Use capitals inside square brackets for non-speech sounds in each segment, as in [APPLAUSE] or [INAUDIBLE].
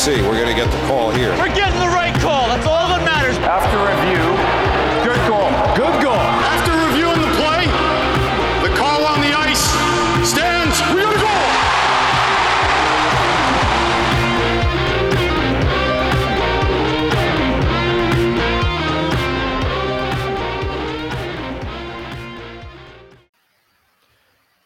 see. We're going to get the call here. We're getting the right call. That's all that matters. After review, good goal. Good goal. After reviewing the play, the call on the ice stands. We got a goal.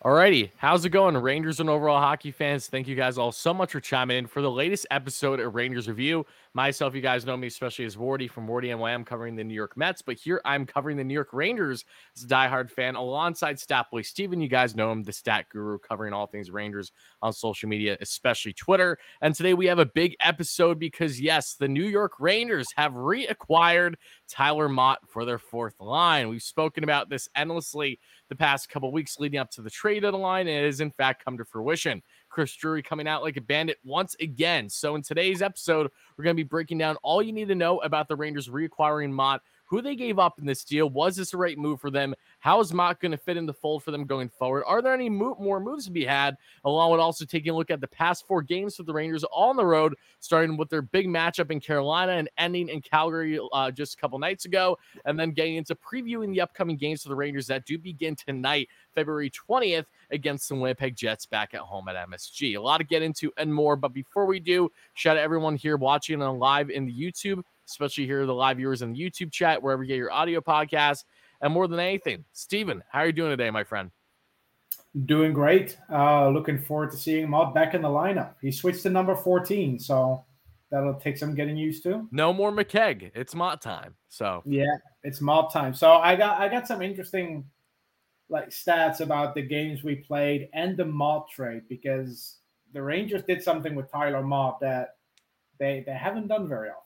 Alrighty, how's it going, Rangers and overall hockey fans? Thank you guys all so much for chiming in for the latest episode of Rangers Review. Myself, you guys know me, especially as Wardy from Wardy NYM covering the New York Mets, but here I'm covering the New York Rangers as a diehard fan alongside Statboy Steven. You guys know him, the stat guru, covering all things Rangers on social media, especially Twitter. And today we have a big episode because, yes, the New York Rangers have reacquired Tyler Motte for their fourth line. We've spoken about this endlessly the past couple weeks leading up to the trade deadline. It has, in fact, come to fruition. Chris Drury coming out like a bandit once again. So, in today's episode, we're going to be breaking down all you need to know about the Rangers reacquiring Motte who they gave up in this deal. Was this the right move for them? How is Motte going to fit in the fold for them going forward? Are there any mo- more moves to be had? Along with also taking a look at the past four games for the Rangers on the road, starting with their big matchup in Carolina and ending in Calgary uh, just a couple nights ago, and then getting into previewing the upcoming games for the Rangers that do begin tonight, February 20th, against the Winnipeg Jets back at home at MSG. A lot to get into and more. But before we do, shout out everyone here watching on live in the YouTube especially here the live viewers in the YouTube chat, wherever you get your audio podcast. And more than anything, Steven, how are you doing today, my friend? Doing great. Uh, looking forward to seeing Motte back in the lineup. He switched to number 14, so that'll take some getting used to. No more McKegg. It's Motte time. So yeah, it's Motte time. So I got I got some interesting like stats about the games we played and the Motte trade because the Rangers did something with Tyler Motte that they they haven't done very often.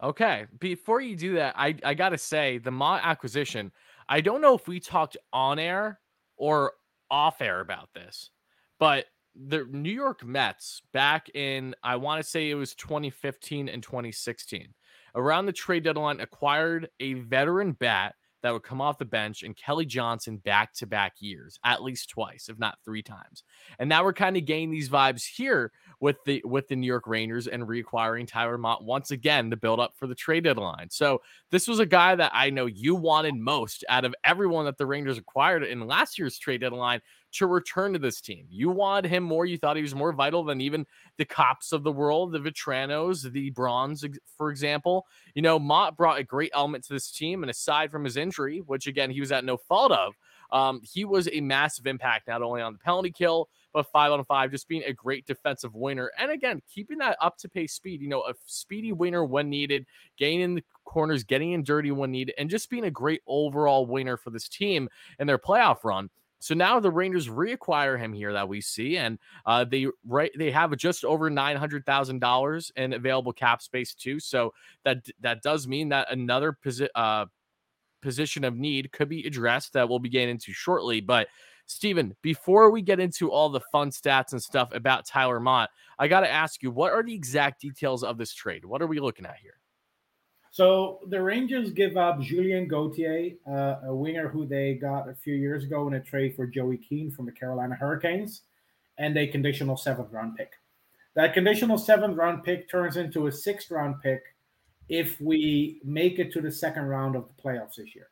Okay. Before you do that, I, I got to say the Motte acquisition, I don't know if we talked on air or off air about this, but the New York Mets back in, I want to say it was 2015 and 2016, around the trade deadline, acquired a veteran bat that would come off the bench and Kelly Johnson back to back years, at least twice, if not three times. And now we're kind of getting these vibes here with the with the New York Rangers and reacquiring Tyler Motte once again to build up for the trade deadline. So this was a guy that I know you wanted most out of everyone that the Rangers acquired in last year's trade deadline to return to this team. You wanted him more. You thought he was more vital than even the Copps of the world, the Vatranos, the Brauns, for example. You know, Motte brought a great element to this team. And aside from his injury, which again, he was at no fault of, um, he was a massive impact not only on the penalty kill, but five on five, just being a great defensive winner. And again, keeping that up to pace speed, you know, a speedy winner when needed, in the corners, getting in dirty when needed, and just being a great overall winner for this team in their playoff run. So now the Rangers reacquire him here that we see, and uh, they right they have just over nine hundred thousand dollars in available cap space too. So that that does mean that another posi- uh, position of need could be addressed that we'll be getting into shortly. But Steven, before we get into all the fun stats and stuff about Tyler Motte, I got to ask you, what are the exact details of this trade? What are we looking at here? So the Rangers give up Julien Gauthier, uh, a winger who they got a few years ago in a trade for Joey Keane from the Carolina Hurricanes, and a conditional seventh round pick. That conditional seventh round pick turns into a sixth round pick if we make it to the second round of the playoffs this year.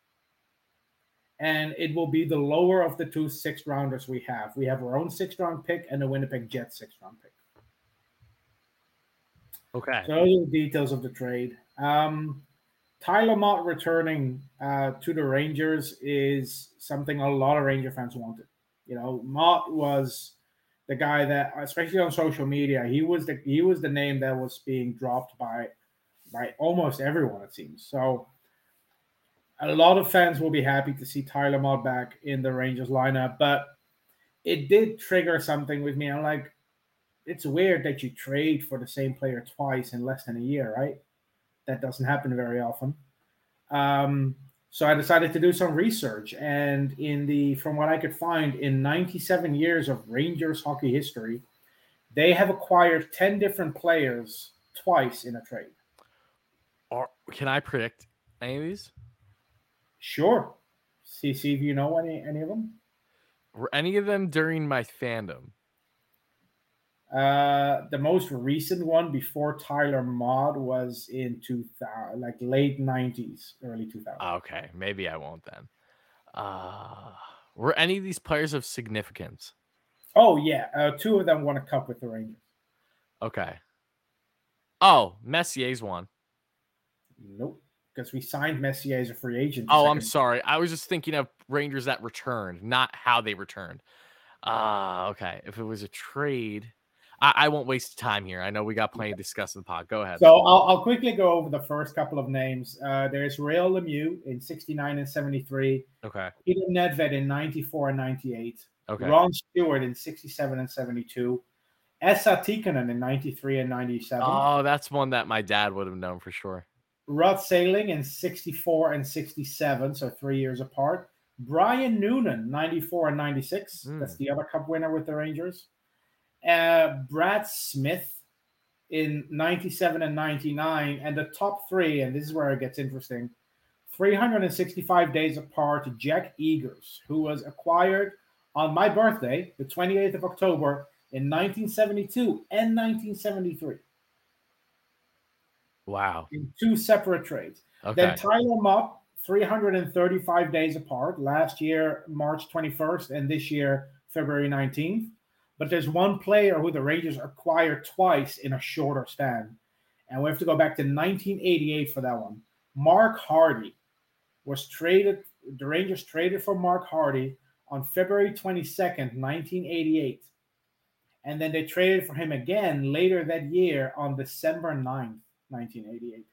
And it will be the lower of the two sixth rounders we have. We have our own sixth round pick and the Winnipeg Jets sixth round pick. Okay. So those are the details of the trade. Um, Tyler Motte returning uh, to the Rangers is something a lot of Ranger fans wanted. You know, Motte was the guy that, especially on social media, he was the he was the name that was being dropped by by almost everyone it seems. So a lot of fans will be happy to see Tyler Motte back in the Rangers lineup, but it did trigger something with me. I'm like, it's weird that you trade for the same player twice in less than a year, right? That doesn't happen very often. Um, so I decided to do some research, and in the from what I could find, in 97 years of Rangers hockey history, they have acquired 10 different players twice in a trade. Or can I predict any of these? Sure. See, see if you know any any of them. Were any of them during my fandom? Uh, the most recent one before Tyler Motte was in 2000, like late 90s, early 2000s. Okay, maybe I won't then. Uh, were any of these players of significance? Oh yeah, uh, two of them won a cup with the Rangers. Okay. Oh, Messier's one. Nope, because we signed Messier as a free agent. Oh, I'm sorry. I was just thinking of Rangers that returned, not how they returned. Ah, okay. If it was a trade, I, I won't waste time here. I know we got plenty to discuss in the pod. Go ahead. So I'll, I'll quickly go over the first couple of names. Uh, there's Rail Lemieux in 69 and 73, okay. Peter Nedved in 94 and 98, Okay. Ron Stewart in 67 and 72, Esa Tikkanen in 93 and 97, Oh, that's one that my dad would have known for sure. Rod Seiling in 64 and 67, so three years apart. Brian Noonan, 94 and 96. Hmm. That's the other cup winner with the Rangers. Uh, Brad Smith in 97 and 99. And the top three, and this is where it gets interesting 365 days apart, Jack Egers, who was acquired on my birthday, the 28th of October, in 1972 and 1973 Wow. in two separate trades. Okay. Then Tyler Motte, 335 days apart. Last year, March 21st, and this year, February 19th. But there's one player who the Rangers acquired twice in a shorter span. And we have to go back to 1988 for that one. Mark Hardy was traded, the Rangers traded for Mark Hardy on February 22nd, 1988. And then they traded for him again later that year on December 9th, 1988.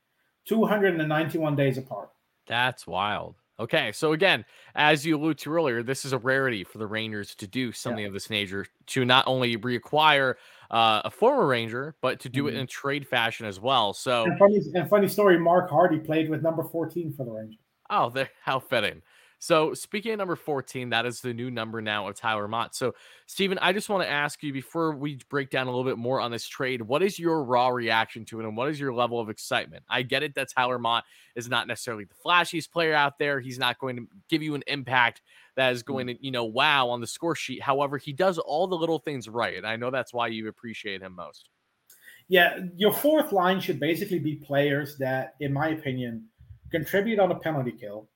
291 days apart. That's wild. Okay, so again, as you alluded to earlier, this is a rarity for the Rangers to do something of this nature to not only reacquire uh, a former Ranger, but to do it Mhm. in trade fashion as well. So, And funny, and funny story, Mark Hardy played with number 14 for the Rangers. oh, how fitting. So, speaking of number 14, that is the new number now of Tyler Motte. So, Steven, I just want to ask you before we break down a little bit more on this trade, what is your raw reaction to it and what is your level of excitement? I get it that Tyler Motte is not necessarily the flashiest player out there. He's not going to give you an impact that is going mm. to, you know, wow on the score sheet. However, he does all the little things right. And I know that's why you appreciate him most. Yeah, your fourth line should basically be players that, in my opinion, contribute on a penalty kill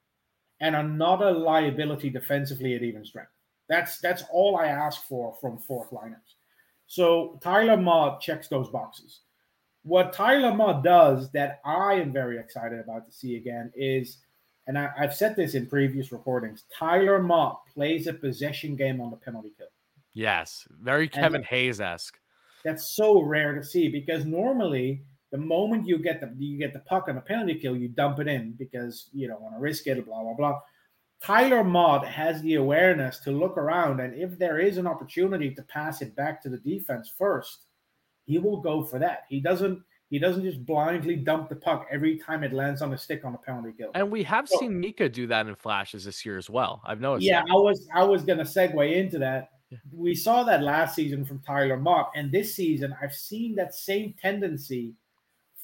and another liability defensively at even strength. That's that's all I ask for from fourth liners. So Tyler Motte checks those boxes. What Tyler Motte does that I am very excited about to see again is, and I, I've said this in previous recordings, Tyler Motte plays a possession game on the penalty kill. Yes. Very Kevin Hayes esque. That's so rare to see because normally the moment you get the you get the puck on a penalty kill, you dump it in because you don't want to risk it, blah blah blah. Tyler Motte has the awareness to look around, and if there is an opportunity to pass it back to the defense first, he will go for that. He doesn't he doesn't just blindly dump the puck every time it lands on a stick on a penalty kill. And we have So- seen Mika do that in flashes this year as well. I've noticed. Yeah, that. I was I was gonna segue into that. Yeah. We saw that last season from Tyler Motte, and this season I've seen that same tendency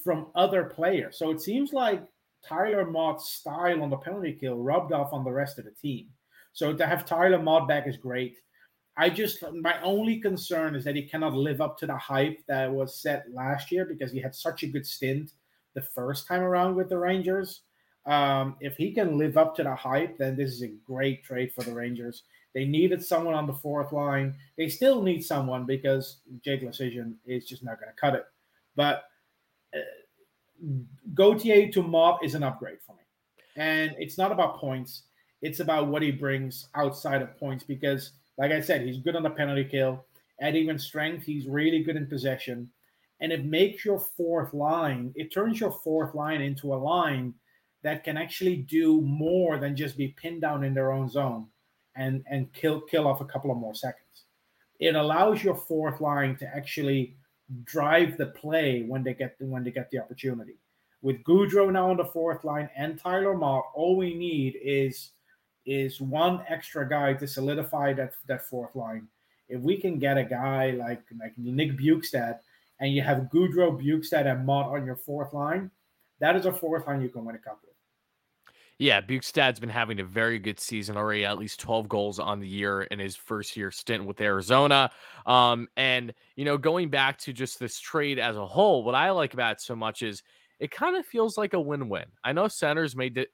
from other players. So it seems like Tyler Motte's style on the penalty kill rubbed off on the rest of the team. So to have Tyler Motte back is great. I just my only concern is that he cannot live up to the hype that was set last year because he had such a good stint the first time around with the Rangers. Um, if he can live up to the hype, then this is a great trade for the Rangers. They needed someone on the fourth line. They still need someone because Jake Leschyshyn is just not going to cut it. But Gauthier to Motte is an upgrade for me. And it's not about points. It's about what he brings outside of points because, like I said, he's good on the penalty kill. At even strength, he's really good in possession. And it makes your fourth line, it turns your fourth line into a line that can actually do more than just be pinned down in their own zone and, and kill kill off a couple of more seconds. It allows your fourth line to actually drive the play when they get when they get the opportunity. With Goodrow now on the fourth line and Tyler Motte, all we need is is one extra guy to solidify that that fourth line. If we can get a guy like like Nick Bjugstad and you have Goodrow, Bjugstad, and Motte on your fourth line, that is a fourth line you can win a cup with. Yeah, Bjugstad's been having a very good season already, at least 12 goals on the year in his first year stint with Arizona. Um, and you know, going back to just this trade as a whole, what I like about it so much is it kind of feels like a win-win. I know Senators may di-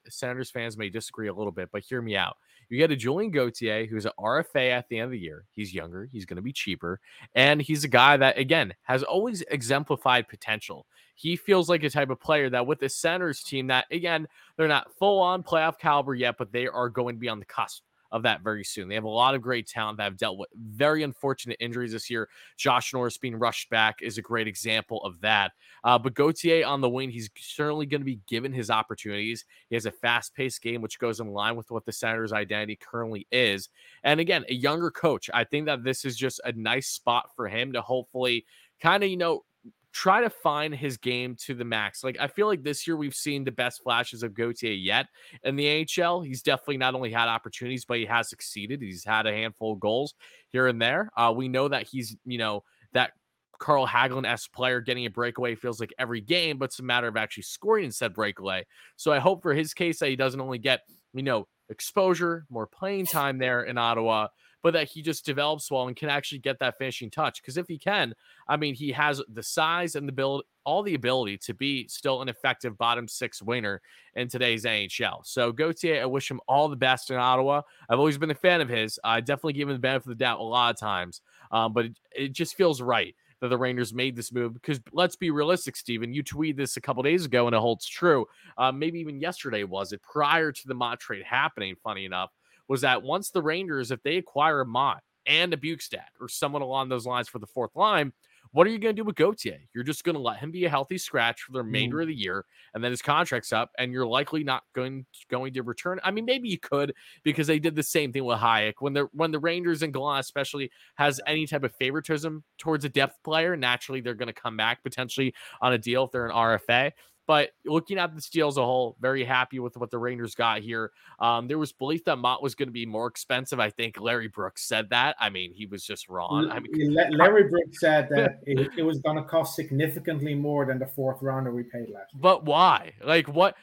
fans may disagree a little bit, but hear me out. You get a Julien Gauthier who's an RFA at the end of the year. He's younger, he's going to be cheaper, and he's a guy that again has always exemplified potential. He feels like a type of player that with the Senators team that again they're not full on playoff caliber yet, but they are going to be on the cusp of that very soon. They have a lot of great talent that have dealt with very unfortunate injuries this year. Josh Norris being rushed back is a great example of that. Uh, but Gauthier on the wing, he's certainly going to be given his opportunities. He has a fast paced game, which goes in line with what the Senators' identity currently is. And again, a younger coach. I think that this is just a nice spot for him to hopefully kind of, you know, try to find his game to the max. Like I feel like this year we've seen the best flashes of Gauthier yet in the AHL. He's definitely not only had opportunities, but he has succeeded. He's had a handful of goals here and there. Uh, we know that he's you know that Carl Hagelin s player getting a breakaway feels like every game, but it's a matter of actually scoring instead breakaway. So I hope for his case that he doesn't only get you know exposure, more playing time there in Ottawa, but that he just develops well and can actually get that finishing touch. Because if he can, I mean, he has the size and the build, all the ability to be still an effective bottom six winner in today's NHL. So Gauthier, I wish him all the best in Ottawa. I've always been a fan of his. I definitely give him the benefit of the doubt a lot of times, um, but it, it just feels right that the Rangers made this move because let's be realistic, Steven. You tweeted this a couple days ago and it holds true. Uh, maybe even yesterday was it prior to the Motte trade happening, funny enough was that once the Rangers, if they acquire a Motte and a Bjugstad or someone along those lines for the fourth line, what are you going to do with Gauthier? You're just going to let him be a healthy scratch for the remainder mm. of the year, and then his contract's up, and you're likely not going going to return. I mean, maybe you could because they did the same thing with Hajek when the when the Rangers and Gallant especially has any type of favoritism towards a depth player. Naturally, they're going to come back potentially on a deal if they're an RFA. But looking at this deal as a whole, very happy with what the Rangers got here. Um, there was belief that Motte was going to be more expensive. I think Larry Brooks said that. I mean, he was just wrong. I mean, Larry Brooks said that [LAUGHS] it, it was going to cost significantly more than the fourth rounder we paid last. Year. But why? Like, what?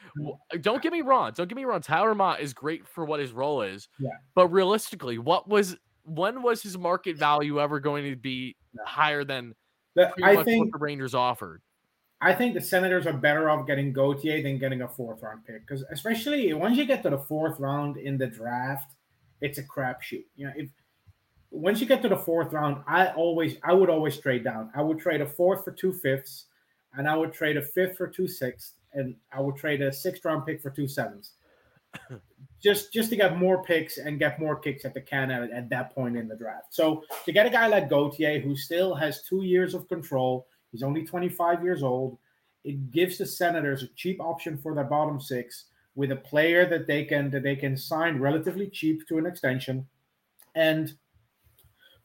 Don't get me wrong. Don't get me wrong. Tyler Motte is great for what his role is. Yeah. But realistically, what was when was his market value ever going to be higher than I think what the Rangers offered? I think the Senators are better off getting Gauthier than getting a fourth round pick because, especially once you get to the fourth round in the draft, it's a crapshoot. You know, if once you get to the fourth round, I always, I would always trade down. I would trade a fourth for two fifths, and I would trade a fifth for two sixths, and I would trade a sixth round pick for two sevens, [COUGHS] just just to get more picks and get more kicks at the can at, at that point in the draft. So to get a guy like Gauthier who still has two years of control He's only 25 years old. It gives the Senators a cheap option for their bottom six with a player that they can that they can sign relatively cheap to an extension. And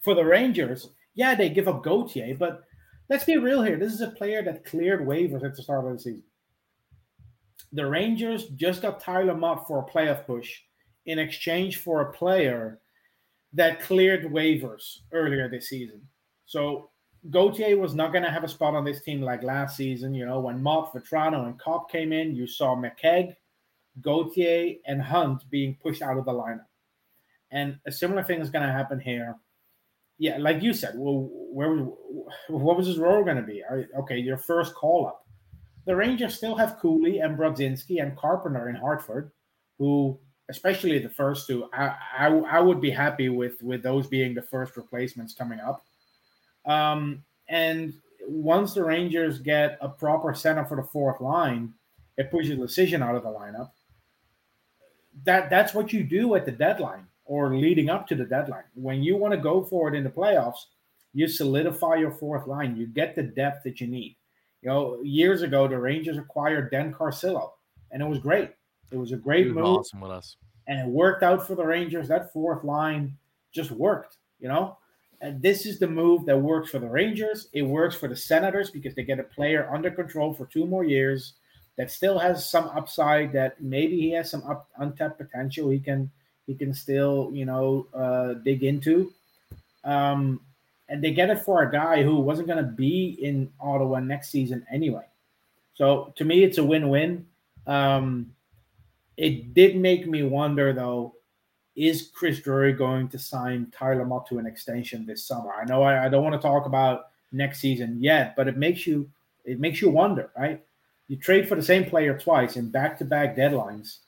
for the Rangers, yeah, they give up Gauthier, but let's be real here. This is a player that cleared waivers at the start of the season. The Rangers just got Tyler Motte for a playoff push in exchange for a player that cleared waivers earlier this season. So Gauthier was not going to have a spot on this team like last season. You know, when Motte, Vatrano, and Copp came in, you saw McKegg, Gauthier, and Hunt being pushed out of the lineup. And a similar thing is going to happen here. Yeah, like you said, well, where what was his role going to be? Okay, your first call up. The Rangers still have Cooley and Brodzinski and Carpenter in Hartford, who, especially the first two, I, I, I would be happy with with those being the first replacements coming up. Um, and once the Rangers get a proper center for the fourth line, it pushes Leschyshyn out of the lineup. That that's what you do at the deadline or leading up to the deadline. When you want to go for it in the playoffs, you solidify your fourth line. You get the depth that you need. You know, years ago the Rangers acquired Dan Carcillo, and it was great. It was a great was move. Awesome with us, and it worked out for the Rangers. That fourth line just worked. You know, this is the move that works for the Rangers. It works for the Senators because they get a player under control for two more years that still has some upside. That maybe he has some up, untapped potential. He can he can still you know uh, dig into. Um, and they get it for a guy who wasn't going to be in Ottawa next season anyway. So to me, it's a win-win. Um, It did make me wonder though, is Chris Drury going to sign Tyler Motte to an extension this summer? I know I, I don't want to talk about next season yet, but it makes you it makes you wonder, right? You trade for the same player twice in back-to-back deadlines.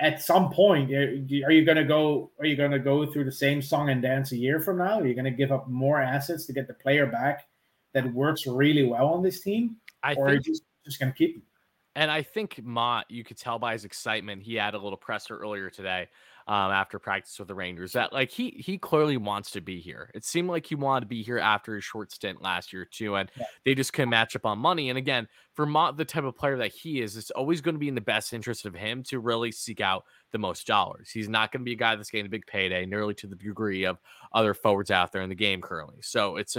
At some point, are you going to go? Are you going to go through the same song and dance a year from now? Are you going to give up more assets to get the player back that works really well on this team, I or are you just just going to keep him? And I think Motte, you could tell by his excitement. He had a little presser earlier today um, after practice with the Rangers that like he he clearly wants to be here. It seemed like he wanted to be here after his short stint last year too, and Yeah. they just couldn't match up on money. And again, for Motte, the type of player that he is, it's always going to be in the best interest of him to really seek out the most dollars. He's not going to be a guy that's getting a big payday, nearly to the degree of other forwards out there in the game currently. So it's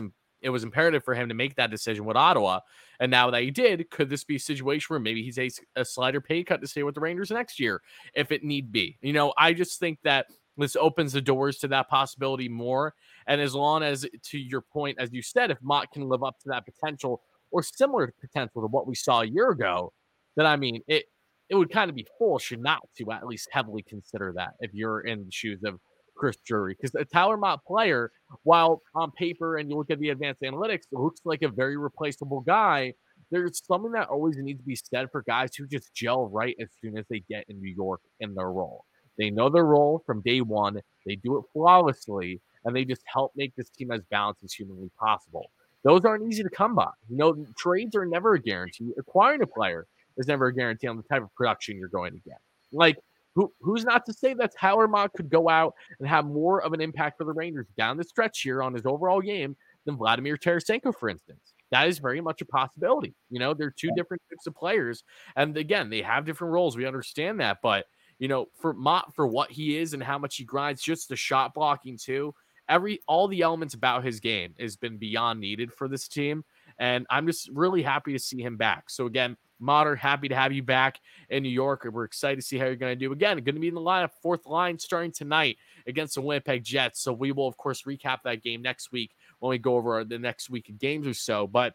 it was imperative for him to make that decision with Ottawa. And now that he did, could this be a situation where maybe he's a, a slighter pay cut to stay with the Rangers next year if it need be? You know, I just think that this opens the doors to that possibility more. And as long as, to your point, as you said, if Motte can live up to that potential or similar potential to what we saw a year ago, then I mean, it it would kind of be foolish not to at least heavily consider that if you're in the shoes of Chris Drury. Because a Tyler Motte player, while on paper and you look at the advanced analytics, looks like a very replaceable guy. There's something that always needs to be said for guys who just gel right as soon as they get in New York in their role. They know their role from day one. They do it flawlessly, and they just help make this team as balanced as humanly possible. Those aren't easy to come by. You know, trades are never a guarantee. Acquiring a player is never a guarantee on the type of production you're going to get. Like, who, who's not to say that Tyler Motte could go out and have more of an impact for the Rangers down the stretch here on his overall game than Vladimir Tarasenko, for instance? That is very much a possibility. You know, they're two different types of players. And again, they have different roles. We understand that. But, you know, for Motte, for what he is and how much he grinds, just the shot blocking too, every all the elements about his game has been beyond needed for this team. And I'm just really happy to see him back. So again, Modern, happy to have you back in New York. We're excited to see how you're going to do. Again, going to be in the lineup, fourth line starting tonight against the Winnipeg Jets. So we will, of course, recap that game next week when we go over the next week of games or so. But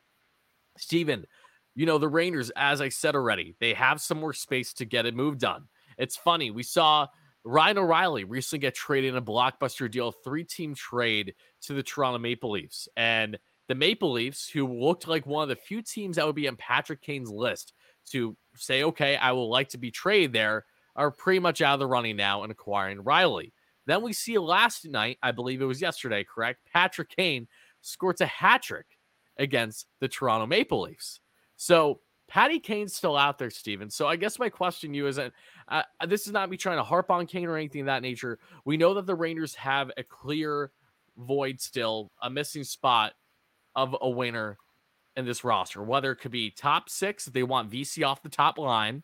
Steven, you know, the Rangers, as I said already, they have some more space to get a move done. It's funny. We saw Ryan O'Reilly recently get traded in a blockbuster deal, three team trade to the Toronto Maple Leafs. And the Maple Leafs, who looked like one of the few teams that would be on Patrick Kane's list to say, okay, I will like to be traded there, are pretty much out of the running now and acquiring Riley. Then we see last night, I believe it was yesterday, correct? Patrick Kane scores a hat trick against the Toronto Maple Leafs. So Patty Kane's still out there, Steven. So I guess my question to you is that uh, this is not me trying to harp on Kane or anything of that nature. We know that the Rangers have a clear void still, a missing spot of a winner in this roster, whether it could be top six, if they want Vesey off the top line,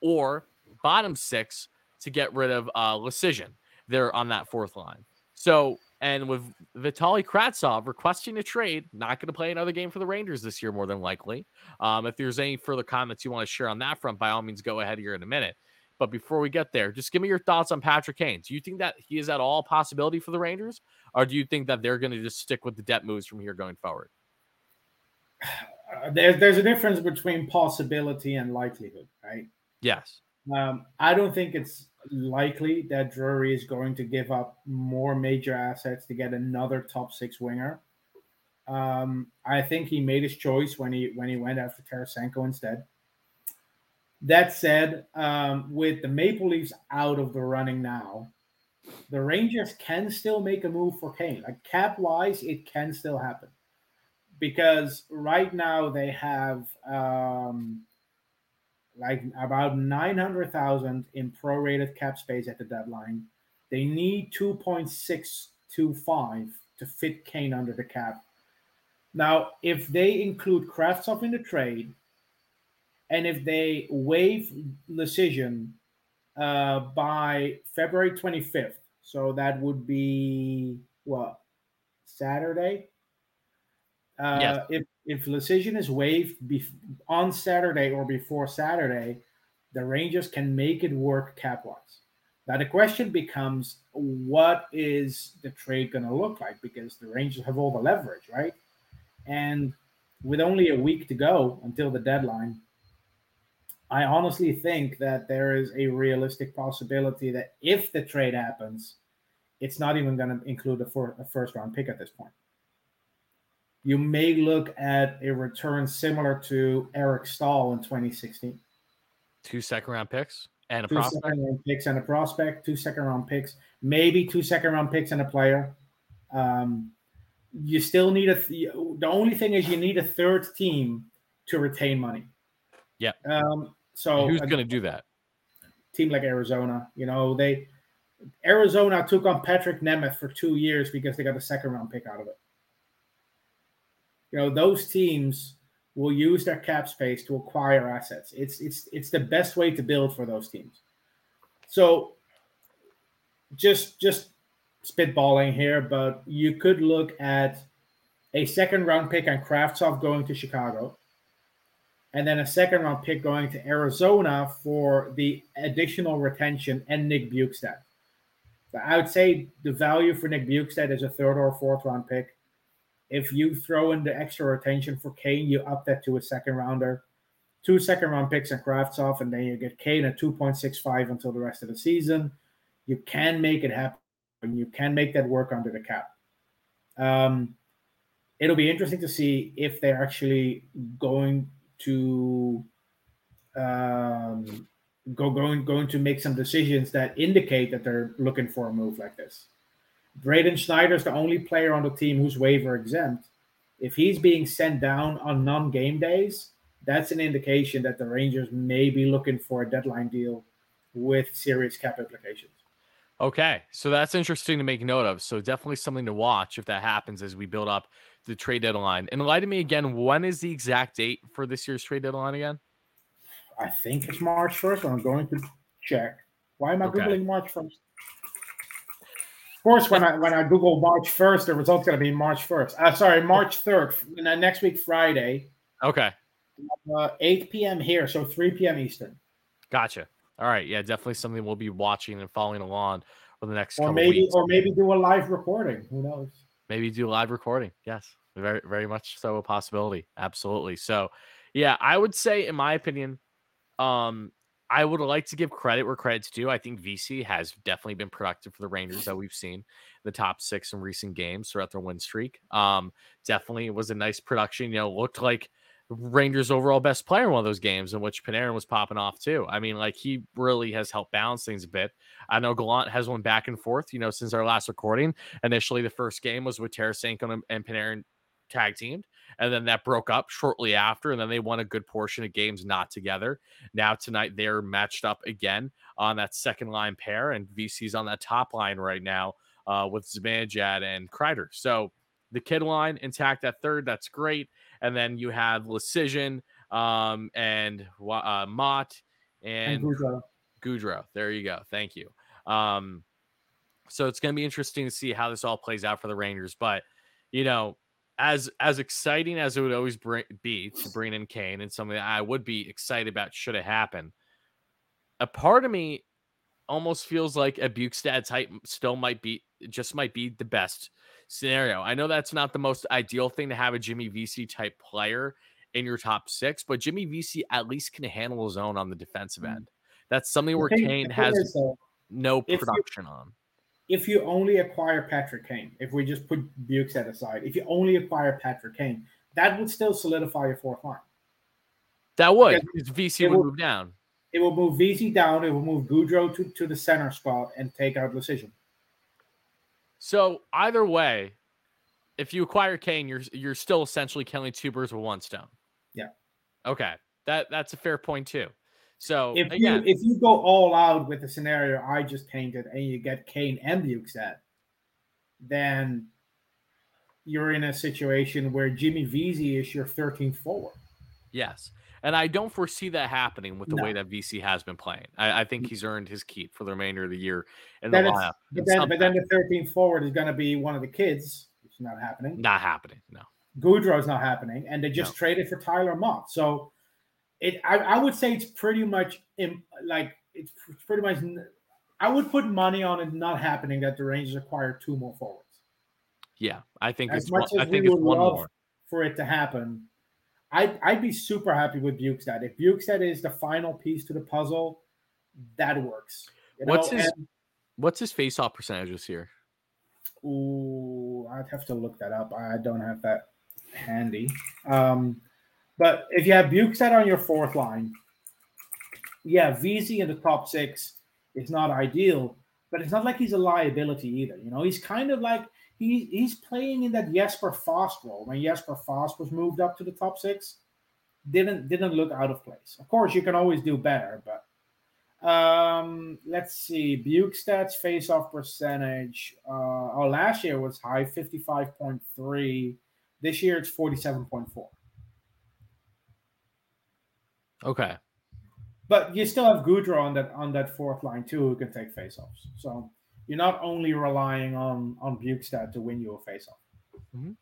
or bottom six to get rid of uh Leschyshyn. They're on that fourth line. So, and with Vitali Kravtsov requesting a trade, not going to play another game for the Rangers this year, more than likely. Um, if there's any further comments you want to share on that front, by all means, go ahead here in a minute. But before we get there, just give me your thoughts on Patrick Kane. Do you think that he is at all possibility for the Rangers, or do you think that they're going to just stick with the depth moves from here going forward? Uh, there's there's a difference between possibility and likelihood, right? Yes. Um, I don't think it's likely that Drury is going to give up more major assets to get another top six winger. Um, I think he made his choice when he when he went after Tarasenko instead. That said, um, with the Maple Leafs out of the running now, the Rangers can still make a move for Kane. Like cap wise, it can still happen because right now they have um, like about 900,000 in prorated cap space at the deadline. They need 2.625 to fit Kane under the cap. Now, if they include Kravtsov in the trade, and if they waive Leschyshyn uh, by February 25th, so that would be what Saturday. Uh, Yes. If if Leschyshyn is waived bef- on Saturday or before Saturday, the Rangers can make it work cap wise. Now the question becomes, what is the trade going to look like? Because the Rangers have all the leverage, right? And with only a week to go until the deadline, I honestly think that there is a realistic possibility that if the trade happens, it's not even going to include a, for, a first round pick at this point. You may look at a return similar to Eric Staal in 2016. Two second round picks and a two prospect. second round picks and a prospect, two second round picks, maybe two second round picks and a player. Um, you still need a. Th- the only thing is you need a third team to retain money. Yeah. Um, so Who's uh, going to do that? team like Arizona, you know, they Arizona took on Patrik Nemeth for two years because they got a second round pick out of it. You know, those teams will use their cap space to acquire assets. It's it's it's the best way to build for those teams. So just just spitballing here, but you could look at a second round pick on Kravtsov going to Chicago, and then a second round pick going to Arizona for the additional retention and Nick Bjugstad. I would say the value for Nick Bjugstad is a third or fourth round pick. If you throw in the extra retention for Kane, you up that to a second rounder, two second round picks and Kravtsov, and then you get Kane at 2.65 until the rest of the season. You can make it happen. You can make that work under the cap. Um, it'll be interesting to see if they're actually going to um, go going going to make some decisions that indicate that they're looking for a move like this. Braden Schneider's the only player on the team who's waiver exempt. If he's being sent down on non-game days, that's an indication that the Rangers may be looking for a deadline deal with serious cap implications. Okay, so that's interesting to make note of. So definitely something to watch if that happens as we build up the trade deadline. And lie to me again, when is the exact date for this year's trade deadline again? I think it's March 1st. I'm going to check. Why am I Okay. Googling March 1st? Of course, when I when I Google March 1st, the result's going to be March 1st. Uh, sorry, March 3rd. Next week, Friday, Okay, uh, 8 p.m. here, so 3 p.m. Eastern. gotcha. All right, yeah, definitely something we'll be watching and following along for the next Or couple maybe weeks. or maybe do a live recording. Who knows? Maybe do live recording. Yes, very very much so a possibility. Absolutely. So, yeah, I would say, in my opinion, um, I would like to give credit where credit's due. I think Vesey has definitely been productive for the Rangers that we've seen the top six in recent games throughout their win streak. Um, definitely was a nice production. You know, looked like Rangers' overall best player in one of those games in which Panarin was popping off too. I mean, like he really has helped balance things a bit. I know Gallant has one back and forth, you know, since our last recording. Initially, the first game was with Tarasenko and Panarin tag teamed, and then that broke up shortly after, and then they won a good portion of games not together. Now tonight they're matched up again on that second line pair, and Vesey's on that top line right now uh, with Zibanejad and Kreider. So the kid line intact at third, that's great. And then you have Leschyshyn um, and uh, Motte and And Goodrow. Goodrow. There you go. Thank you. Um, so it's going to be interesting to see how this all plays out for the Rangers. But you know, as as exciting as it would always bring, be to bring in Kane and something that I would be excited about should it happen, a part of me almost feels like a Bjugstad type still might be just might be the best scenario. I know that's not the most ideal thing to have a Jimmy Vesey type player in your top six, but Jimmy Vesey at least can handle his own on the defensive Mm. end. That's something where thing- Kane has is, though, no if you- production on. if you only acquire Patrick Kane, if we just put Bjugstad aside, if you only acquire Patrick Kane, that would still solidify your fourth line. That would Because Vesey it would will- move down. It will move Vesey down. It will move Goodrow to, to the center spot and take out Leschyshyn. So either way, if you acquire Kane, you're you're still essentially killing two birds with one stone. Yeah. Okay. That that's a fair point too. So If again, you if you go all out with the scenario I just painted and you get Kane and Bjugstad, then you're in a situation where Jimmy Vesey is your 13th forward. yes. And I don't foresee that happening with the way that Vesey has been playing. I, I think mm. he's earned his keep for the remainder of the year in Then the lineup. but And then, but then the 13th forward is going to be one of the kids, which is not happening. not happening. No. Goodrow's not happening, and they just No. traded for Tyler Motte. So, it I, I would say it's pretty much in, like it's pretty much. I would put money on it not happening that the Rangers acquire two more forwards. Yeah. I think As it's much one, I as think we it's would one love more. for it to happen, I'd, I'd be super happy with Bjugstad. If Bjugstad is the final piece to the puzzle, that works. You What's his- and- What's his face-off percentage this year? Ooh, I'd have to look that up. I don't have that handy. Um, but if you have Bjugstad on your fourth line, yeah, Vesey in the top six is not ideal, but it's not like he's a liability either. You know, he's kind of like he, he's playing in that Jesper Fast role when Jesper Fast was moved up to the top six. Didn't didn't look out of place. Of course, you can always do better, but um, let's see. Bjugstad's face-off percentage. Uh, oh, last year was high, fifty-five point three. This year it's forty-seven point four. Okay. But you still have Goodrow on that on that fourth line too, who can take face-offs. So you're not only relying on on Bjugstad to win you a face-off. Mm-hmm.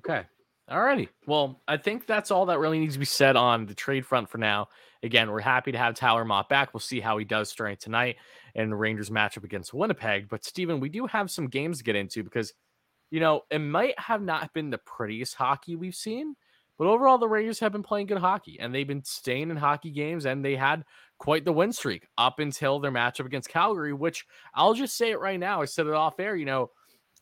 Okay. Alrighty. Well, I think that's all that really needs to be said on the trade front for now. Again, we're happy to have Tyler Motte back. We'll see how he does starting tonight in the Rangers matchup against Winnipeg. But Steven, we do have some games to get into because, you know, it might have not been the prettiest hockey we've seen, but overall the Rangers have been playing good hockey and they've been staying in hockey games and they had quite the win streak up until their matchup against Calgary, which I'll just say it right now. I said it off air, you know,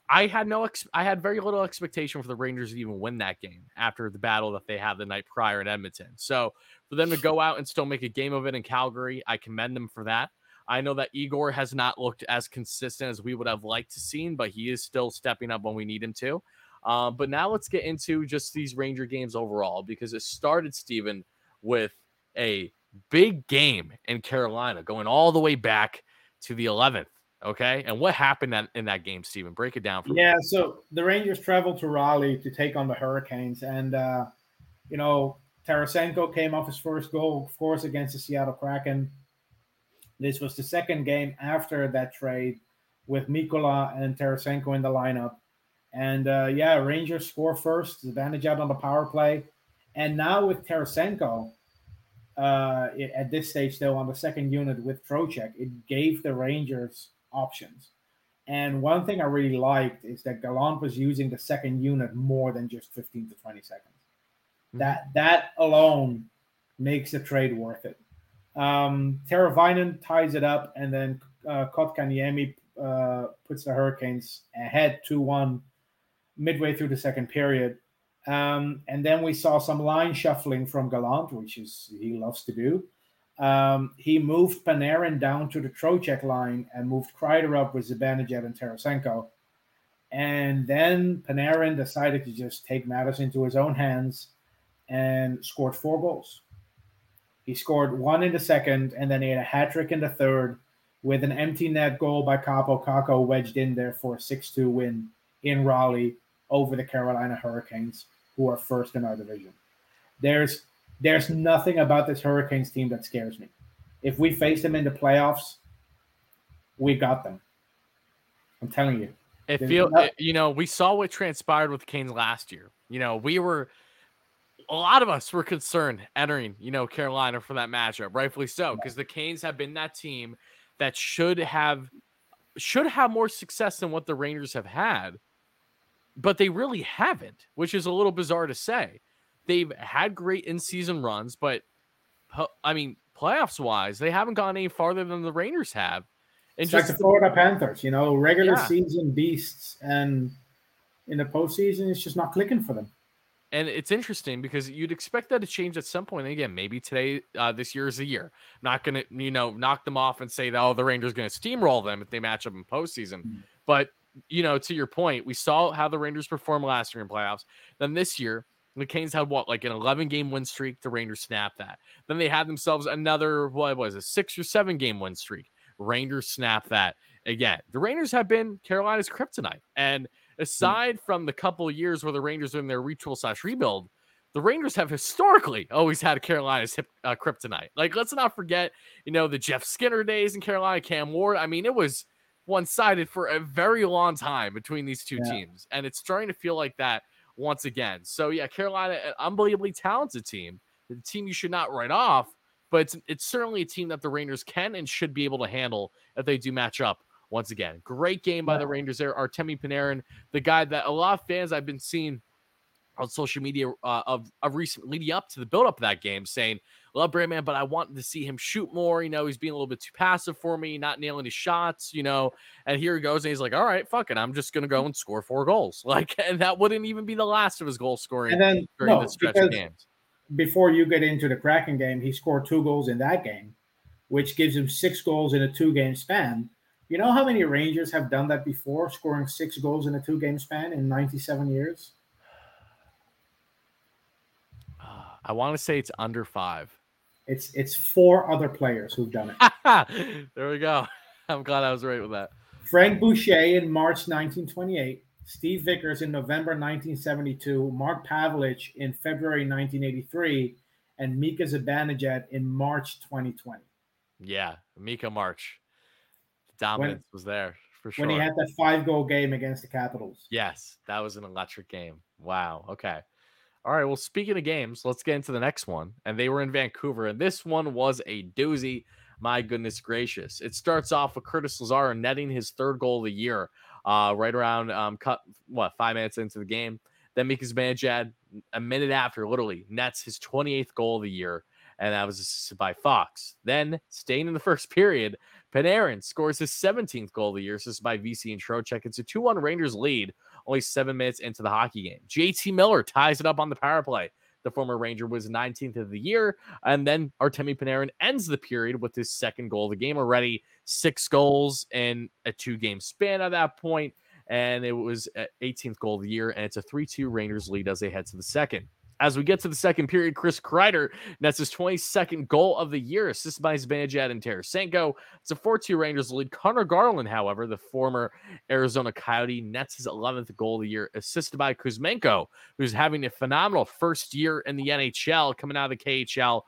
I had no, ex- I had very little expectation for the Rangers to even win that game after the battle that they had the night prior in Edmonton. So for them to go out and still make a game of it in Calgary, I commend them for that. I know that Igor has not looked as consistent as we would have liked to seen, but he is still stepping up when we need him to. Uh, but now let's get into just these Ranger games overall because it started, Stephen, with a big game in Carolina going all the way back to the 11th. Okay. And what happened that, in that game, Stephen? Break it down for me. Yeah, so the Rangers traveled to Raleigh to take on the Hurricanes, and uh, you know Tarasenko came off his first goal, of course, against the Seattle Kraken. This was the second game after that trade with Mikkola and Tarasenko in the lineup, and uh, yeah, Rangers score first, advantage out on the power play, and now with Tarasenko. Uh, it- at this stage, still on the second unit with Trocheck, it gave the Rangers options. And one thing I really liked is that Gallant was using the second unit more than just 15 to 20 seconds. Mhm. That that alone makes the trade worth it. Um, Teravainen ties it up, and then uh, Kotkaniemi uh, puts the Hurricanes ahead 2 1 midway through the second period. Um, and then we saw some line shuffling from Gallant, which is he loves to do. Um, he moved Panarin down to the Trocheck line and moved Kreider up with Zibanejad and Tarasenko. And then Panarin decided to just take matters into his own hands and scored four goals. He scored one in the second, and then he had a hat trick in the third with an empty net goal by Kaapo wedged in there for a 6 2 win in Raleigh over the Carolina Hurricanes, who are first in our division. There's there's nothing about this Hurricanes team that scares me. If we face them in the playoffs, we got them. I'm telling you. It There's feel you know we saw what transpired with the Canes last year. You know we were a lot of us were concerned entering you know Carolina for that matchup, rightfully so, because the Canes have been that team that should have should have more success than what the Rangers have had, but they really haven't, which is a little bizarre to say. They've had great in season runs, but I mean playoffs wise, they haven't gone any farther than the Rangers have. And It's like the Florida Panthers, you know, regular Yeah. season beasts, and in the postseason, it's just not clicking for them. and it's interesting because you'd expect that to change at some point. And again, maybe today, uh, this year is the year. Not gonna, you know, knock them off and say that oh, the Rangers going to steamroll them if they match up in postseason. Mm. But you know, to your point, we saw how the Rangers performed last year in playoffs. Then this year, the Canes had what, like an 11 game win streak. The Rangers snapped that. Then they had themselves another what was it, six or seven game win streak. Rangers snapped that again. The Rangers have been Carolina's kryptonite, and aside from the couple of years where the Rangers are in their retool slash rebuild, the Rangers have historically always had Carolina's hip, uh, kryptonite. Like, let's not forget, you know, the Jeff Skinner days in Carolina, Cam Ward. I mean, it was one sided for a very long time between these two Yeah. teams, and it's starting to feel like that once again. So, yeah, Carolina, an unbelievably talented team, the team you should not write off, but it's it's certainly a team that the Rangers can and should be able to handle if they do match up once again. Great game by the Rangers there. Artemi Panarin, the guy that a lot of fans I've been seeing on social media uh, of, of recent leading up to the build up of that game saying, Love Breadman, but I want to see him shoot more. You know, he's being a little bit too passive for me, not nailing his shots, you know. And here he goes, and he's like, All right, fuck it. I'm just gonna go and score four goals. [LAUGHS] Like, and that wouldn't even be the last of his goal scoring And then during no, the stretch of games. before you get into the Kraken game, he scored two goals in that game, which gives him six goals in a two game span. You know how many Rangers have done that before, scoring six goals in a two game span in 97 years? [SIGHS] I want to say it's under five. It's it's four other players who've done it. [LAUGHS] there we go. [LAUGHS] I'm glad I was right with that. Frank Boucher in March 1928, Steve Vickers in November 1972, Mark Pavelich in February 1983, and Mika Zibanejad in March 2020. Yeah, Mika March. Dominance was there for sure. When he had that five goal game against the Capitals. Yes, that was an electric game. Wow. Okay. All right. Well, speaking of games, let's get into the next one. And they were in Vancouver, and this one was a doozy. My goodness gracious. It starts off with Curtis Lazar netting his third goal of the year, uh, right around um, cut what five minutes into the game. Then Mika Zibanejad, a minute after, literally nets his 28th goal of the year, and that was assisted by Fox. Then, staying in the [LAUGHS] first period, Panarin scores his 17th goal of the year, assisted by Vesey and Trocheck. It's a 2 1 Rangers lead, only seven minutes into the hockey game. JT Miller ties it up on the power play. The former Ranger was 19th of the year. And then Artemi Panarin ends the period with his second goal of the game already. Six goals in a two game span at that point, And it was uh, 18th goal of the year. And it's a 3 2 Rangers lead as they head to the second. As we get to the second period, Chris Kreider nets his 22nd goal of the year, assisted by Zibanejad and Tarasenko. It's a 4 2 Rangers lead. Conor Garland, however, the former Arizona Coyote, nets his 11th goal of the year, assisted by Kuzmenko, who's having a phenomenal first year in the NHL, coming out of the KHL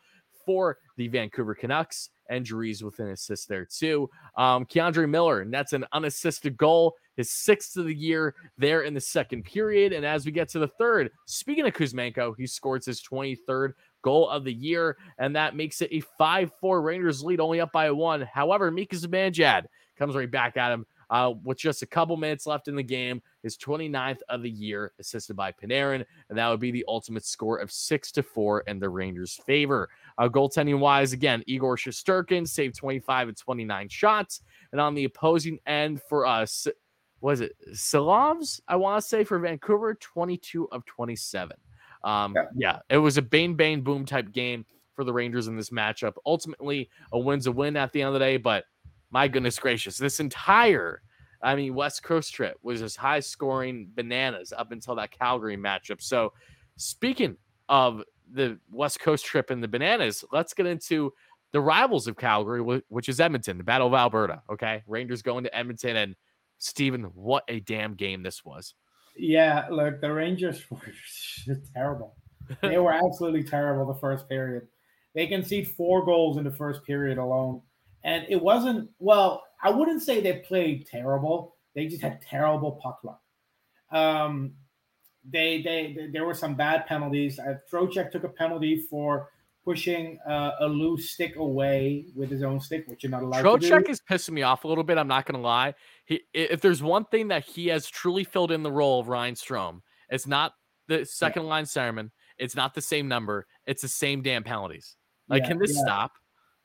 for the Vancouver Canucks. And Drees with an assist there, too. Um, K'Andre Miller nets an unassisted goal his sixth of the year there in the second period. And as we get to the third, speaking of Kuzmenko, he scores his 23rd goal of the year, and that makes it a 5 4 Rangers lead, only up by one. However, Mika Zibanejad comes right back at him uh, with just a couple minutes left in the game, his 29th of the year, assisted by Panarin, and that would be the ultimate score of six to four in the Rangers' favor. Uh, goaltending wise, again, Igor Shesterkin saved 25 and 29 shots, and on the opposing end for us, was it Silovs? I want to say for Vancouver, 22 of 27. Um, yeah. yeah, it was a bang bang boom type game for the Rangers in this matchup. Ultimately, a win's a win at the end of the day, but my goodness gracious, this entire, I mean, West Coast trip was as high scoring bananas up until that Calgary matchup. So, speaking of the West Coast trip and the bananas, let's get into the rivals of Calgary, which is Edmonton, the Battle of Alberta. Okay. Rangers going to Edmonton. And Stephen, what a damn game this was. Yeah. Look, the Rangers [LAUGHS] were terrible. They were absolutely terrible the first period. They conceded four goals in the first period alone. And it wasn't, well, I wouldn't say they played terrible. They just had terrible puck luck. Um, they, they, they there were some bad penalties. Uh, Trocheck took a penalty for pushing uh, a loose stick away with his own stick, which you're not allowed Trocheck to do. is pissing me off a little bit. I'm not going to lie. He, if there's one thing that he has truly filled in the role of Ryan Strome, it's not the second yeah. line Sermon. It's not the same number. It's the same damn penalties. Like, yeah, can this yeah. stop?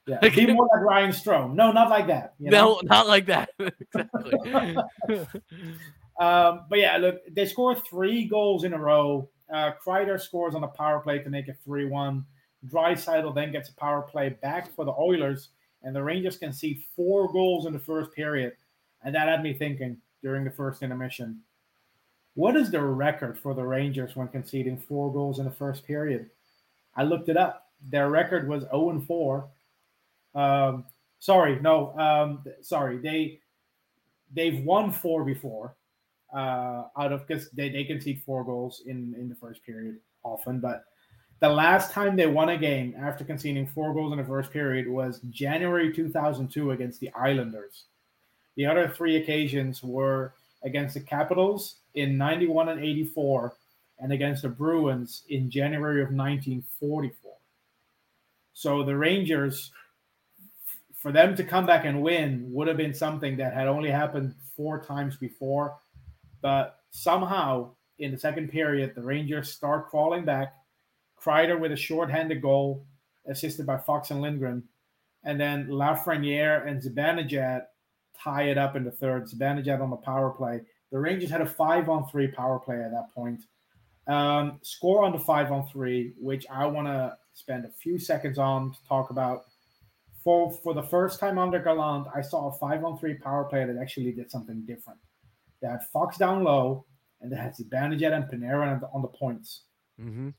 Yeah, be more like Ryan Strome. No, not like that. You know? No, not like that. [LAUGHS] exactly. [LAUGHS] um, but yeah, look, they score three goals in a row. Uh, Kreider scores on a power play to make it 3 1. Draisaitl then gets a power play back for the Oilers, and the Rangers can see four goals in the first period. And that had me thinking during the first intermission what is the record for the Rangers when conceding four goals in the first period? I looked it up. Their record was 0 and 4 um, sorry, no, um, sorry. They they've won four before. Uh, out of because they, they concede four goals in in the first period often, but the last time they won a game after conceding four goals in the first period was January 2002 against the Islanders. The other three occasions were against the Capitals in 91 and 84 and against the Bruins in January of 1944. So the Rangers for them to come back and win would have been something that had only happened four times before. But somehow in the second period, the Rangers start crawling back. Kreider with a short-handed goal, assisted by Fox and Lindgren, and then Lafreniere and Zibanejad tie it up in the third. Zibanejad on the power play. The Rangers had a five-on-three power play at that point. Um, score on the five-on-three, which I want to spend a few seconds on to talk about. For for the first time under Gallant, I saw a five-on-three power play that actually did something different. They had Fox down low, and they had Zibanejad and Panarin on the, on the points. Mm-hmm.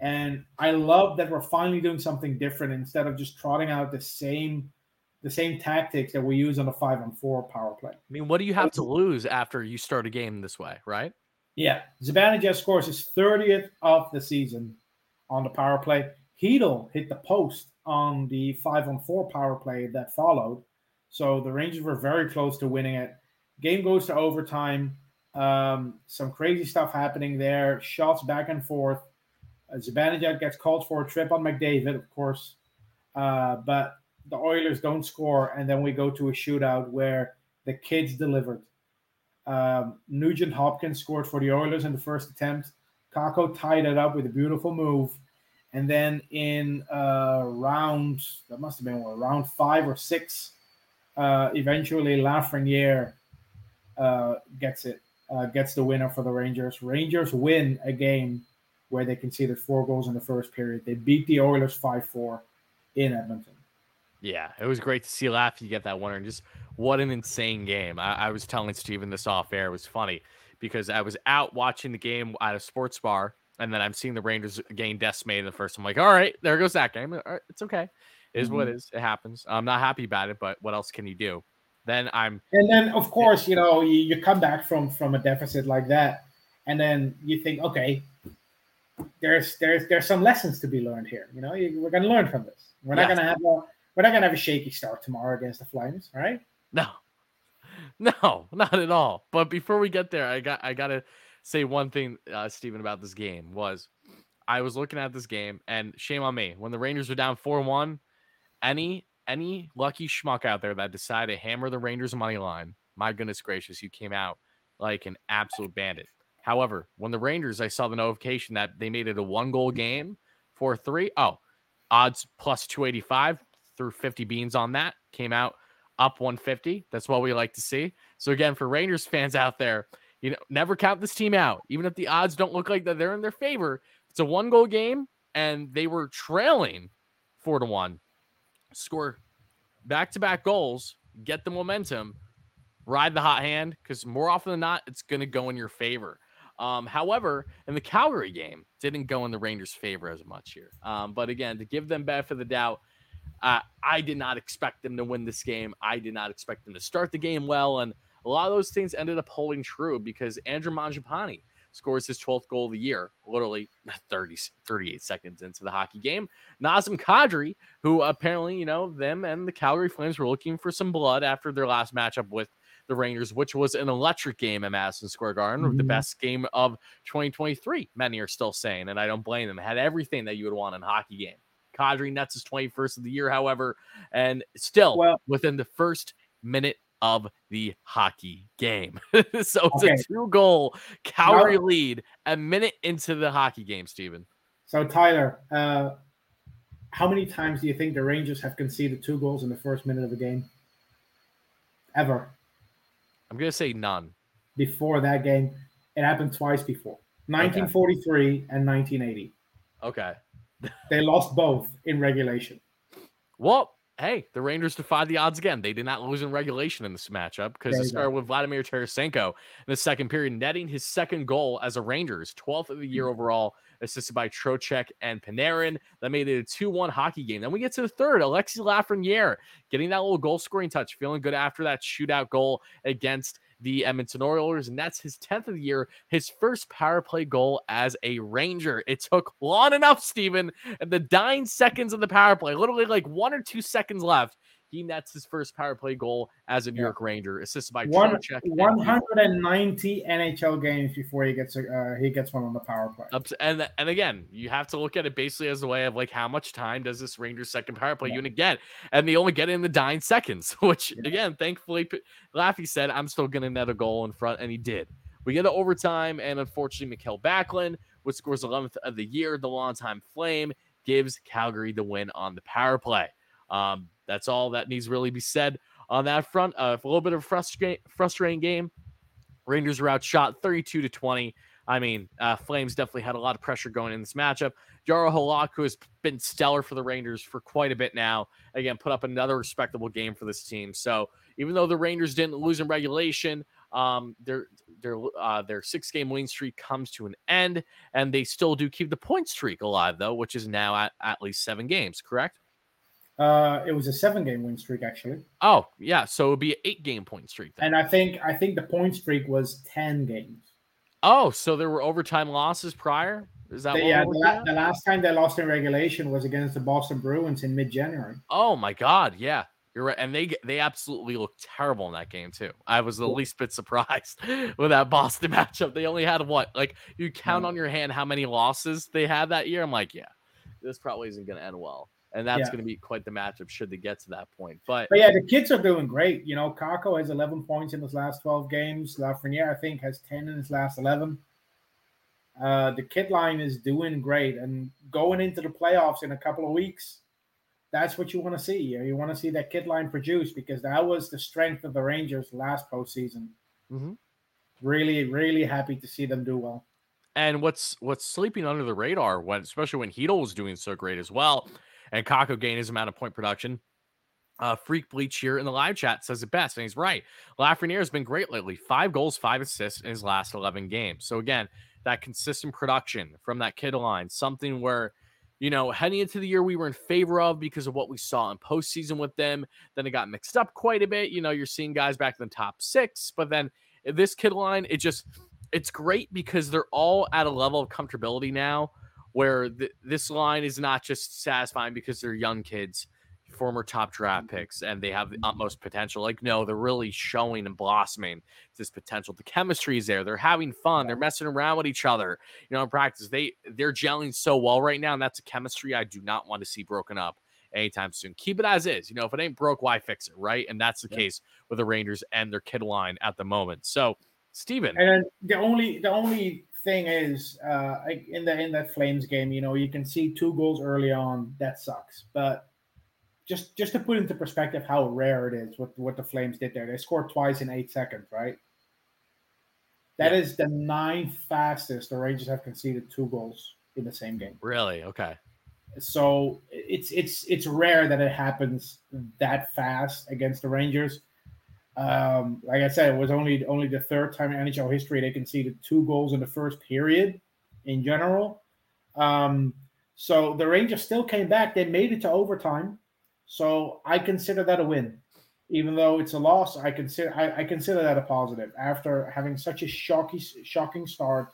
And I love that we're finally doing something different instead of just trotting out the same the same tactics that we use on the five on four power play. I mean, what do you have to lose after you start a game this way, right? Yeah, Zibanejad scores his 30th of the season on the power play. Chytil hit the post on the five on four power play that followed. So the Rangers were very close to winning it. Game goes to overtime. Um, some crazy stuff happening there. Shots back and forth. Uh, Zibanejad gets called for a trip on McDavid, of course. Uh, but the Oilers don't score, and then we go to a shootout where the kids delivered. Um, Nugent Hopkins scored for the Oilers in the first attempt. Kakko tied it up with a beautiful move. And then in uh, round, that must have been what, round five or six, uh, eventually Lafreniere uh, gets it, uh, gets the winner for the Rangers. Rangers win a game where they conceded four goals in the first period. They beat the Oilers 5 4 in Edmonton. Yeah, it was great to see Laffy get that winner. And just what an insane game. I, I was telling Steven this off air. It was funny because I was out watching the game at a sports bar, and then I'm seeing the Rangers getting decimated in the first. I'm like, all right, there goes that game. All right, it's okay. It is what it mm-hmm. is. It happens. I'm not happy about it, but what else can you do? Then I'm And then, of course, you know, you, you come back from from a deficit like that, and then you think, okay, there's there's there's some lessons to be learned here. You know, you, we're going to learn from this. We're not going to have a we're not going to have a shaky start tomorrow against the Flames, right? No, [LAUGHS] no, not at all. But before we get there, I got I gotta say one thing, uh, Stephen, about this game was I was looking at this game, and shame on me when the Rangers were down four one. Any any lucky schmuck out there that decided to hammer the Rangers money line, my goodness gracious, you came out like an absolute bandit. However, when the Rangers, I saw the notification that they made it a one goal game, four three. Oh, odds plus two eighty five. Threw fifty beans on that. Came out up 150. That's what we like to see. So again, for Rangers fans out there, you know, never count this team out. Even if the odds don't look like that they're in their favor, it's a one goal game, and they were trailing four to one. Score back to back goals, get the momentum, ride the hot hand, because more often than not, it's going to go in your favor. Um, however, in the Calgary game, didn't go in the Rangers' favor as much here. Um, but again, to give them benefit of the doubt, uh, I did not expect them to win this game. I did not expect them to start the game well. And a lot of those things ended up holding true because Andrew Mangiapane scores his 12th goal of the year, literally [LAUGHS] 30, 38 seconds into the hockey game. Nazem Kadri, who apparently, you know, them and the Calgary Flames were looking for some blood after their last matchup with the Rangers, which was an electric game at Madison Square Garden, the Mhm. best game of 2023. Many are still saying, and I don't blame them. It had everything that you would want in a hockey game. Kadri nets his 21st of the year, however, and still Well- within the first minute of the hockey game. [LAUGHS] so it's Okay. a two goal Calgary lead a minute into the hockey game, Steven. So Tyler, uh, how many times do you think the Rangers have conceded two goals in the first minute of a game? Ever I'm going to say none. before that game, it happened twice before. 1943 and 1980. Okay. They lost both in regulation. Well, hey, the Rangers defied the odds again. They did not lose in regulation in this matchup because it you go. started with Vladimir Tarasenko in the second period, netting his second goal as a Rangers, 12th of the year Hmm. overall, assisted by Trocheck and Panarin. That made it a 2 1 hockey game. Then we get to the third, Alexi Lafreniere getting that little goal scoring touch, feeling good after that shootout goal against the Edmonton Oilers, and that's his 10th of the year, his first power play goal as a Ranger. It took long enough, Steven, and the dying seconds of the power play, literally like one or two seconds left. He nets his first power play goal as a New. York Ranger, assisted by One, Trocheck. and 190 NHL games before he gets a, uh, he gets one on the power play. And and again, you have to look at it basically as a way of like how much time does this Rangers second power play Yeah. unit get? And they only get it in the dying seconds, [LAUGHS] which Yeah. again, thankfully, Laffy said, "I'm still gonna net a goal in front," and he did. We get to overtime, and unfortunately, Mikael Backlund, which scores 11th of the year, the longtime Flame, gives Calgary the win on the power play. Um, that's all that needs really be said on that front. Uh, a little bit of frustra- frustrating game. Rangers were outshot 32 to 20. I mean, uh, Flames definitely had a lot of pressure going in this matchup. Jaro Halak, who has been stellar for the Rangers for quite a bit now, again, put up another respectable game for this team. So even though the Rangers didn't lose in regulation, um, their their uh, their six game winning streak comes to an end, and they still do keep the point streak alive though, which is now at at least seven games. Correct? Uh, it was a seven game win streak actually, Oh yeah, so it would be an eight game point streak. Then. and I think I think the point streak was ten games. Oh, so there were overtime losses prior. Is that yeah, the, la- the last time they lost in regulation was against the Boston Bruins in mid January. Oh my god, yeah. You're right. And they they absolutely looked terrible in that game too. I was the least bit surprised [LAUGHS] with that Boston [LAUGHS] matchup. They only had what? Like you count Yeah. on your hand how many losses they had that year. I'm like, yeah, this probably isn't gonna end well. And that's Yeah. gonna be quite the matchup should they get to that point. But But yeah, the kids are doing great. You know, Kakko has 11 points in his last 12 games. Lafreniere, I think, has 10 in his last 11. Uh, the kid line is doing great. And going into the playoffs in a couple of weeks, that's what you want to see. You, you want to see that kid line produce because that was the strength of the Rangers last postseason. Mhm. Really, really happy to see them do well. And what's what's sleeping under the radar when especially when Chytil was doing so great as well, and Kakko gained his amount of point production. Uh, Freak Bleach here in the live chat says it best, and he's right. Lafreniere has been great lately. Five goals, five assists in his last 11 games. So again, that consistent production from that kid line, something where, you know, heading into the year we were in favor of because of what we saw in postseason with them. Then it got mixed up quite a bit. You know, you're seeing guys back in the top six, but then this kid line, it just it's great because they're all at a level of comfortability now where th- this line is not just satisfying because they're young kids former top draft mm-hmm. picks and they have the mm-hmm. utmost potential. Like no they're really showing and blossoming this potential. The chemistry is there. They're having fun. They're messing around with each other you know in practice. They they're gelling so well right now and that's a chemistry i do not want to see broken up anytime soon. Keep it as is. You know if it ain't broke why fix it right? And that's the Yeah. case with the rangers and their kid line at the moment. So Steven, And the only the only thing is uh in the in that Flames game, you know, you can see two goals early on. That sucks. But just just to put into perspective how rare it is what what the Flames did there. They scored twice in eight seconds, right? That is the ninth fastest the Rangers have conceded two goals in the same game. really okay So it's it's it's rare that it happens that fast against the Rangers. Um, like I said, it was only only the third time in NHL history they conceded two goals in the first period in general. Um, so the Rangers still came back. They made it to overtime. So I consider that a win. Even though it's a loss, I consider I, I consider that a positive. After having such a shocking shocking start,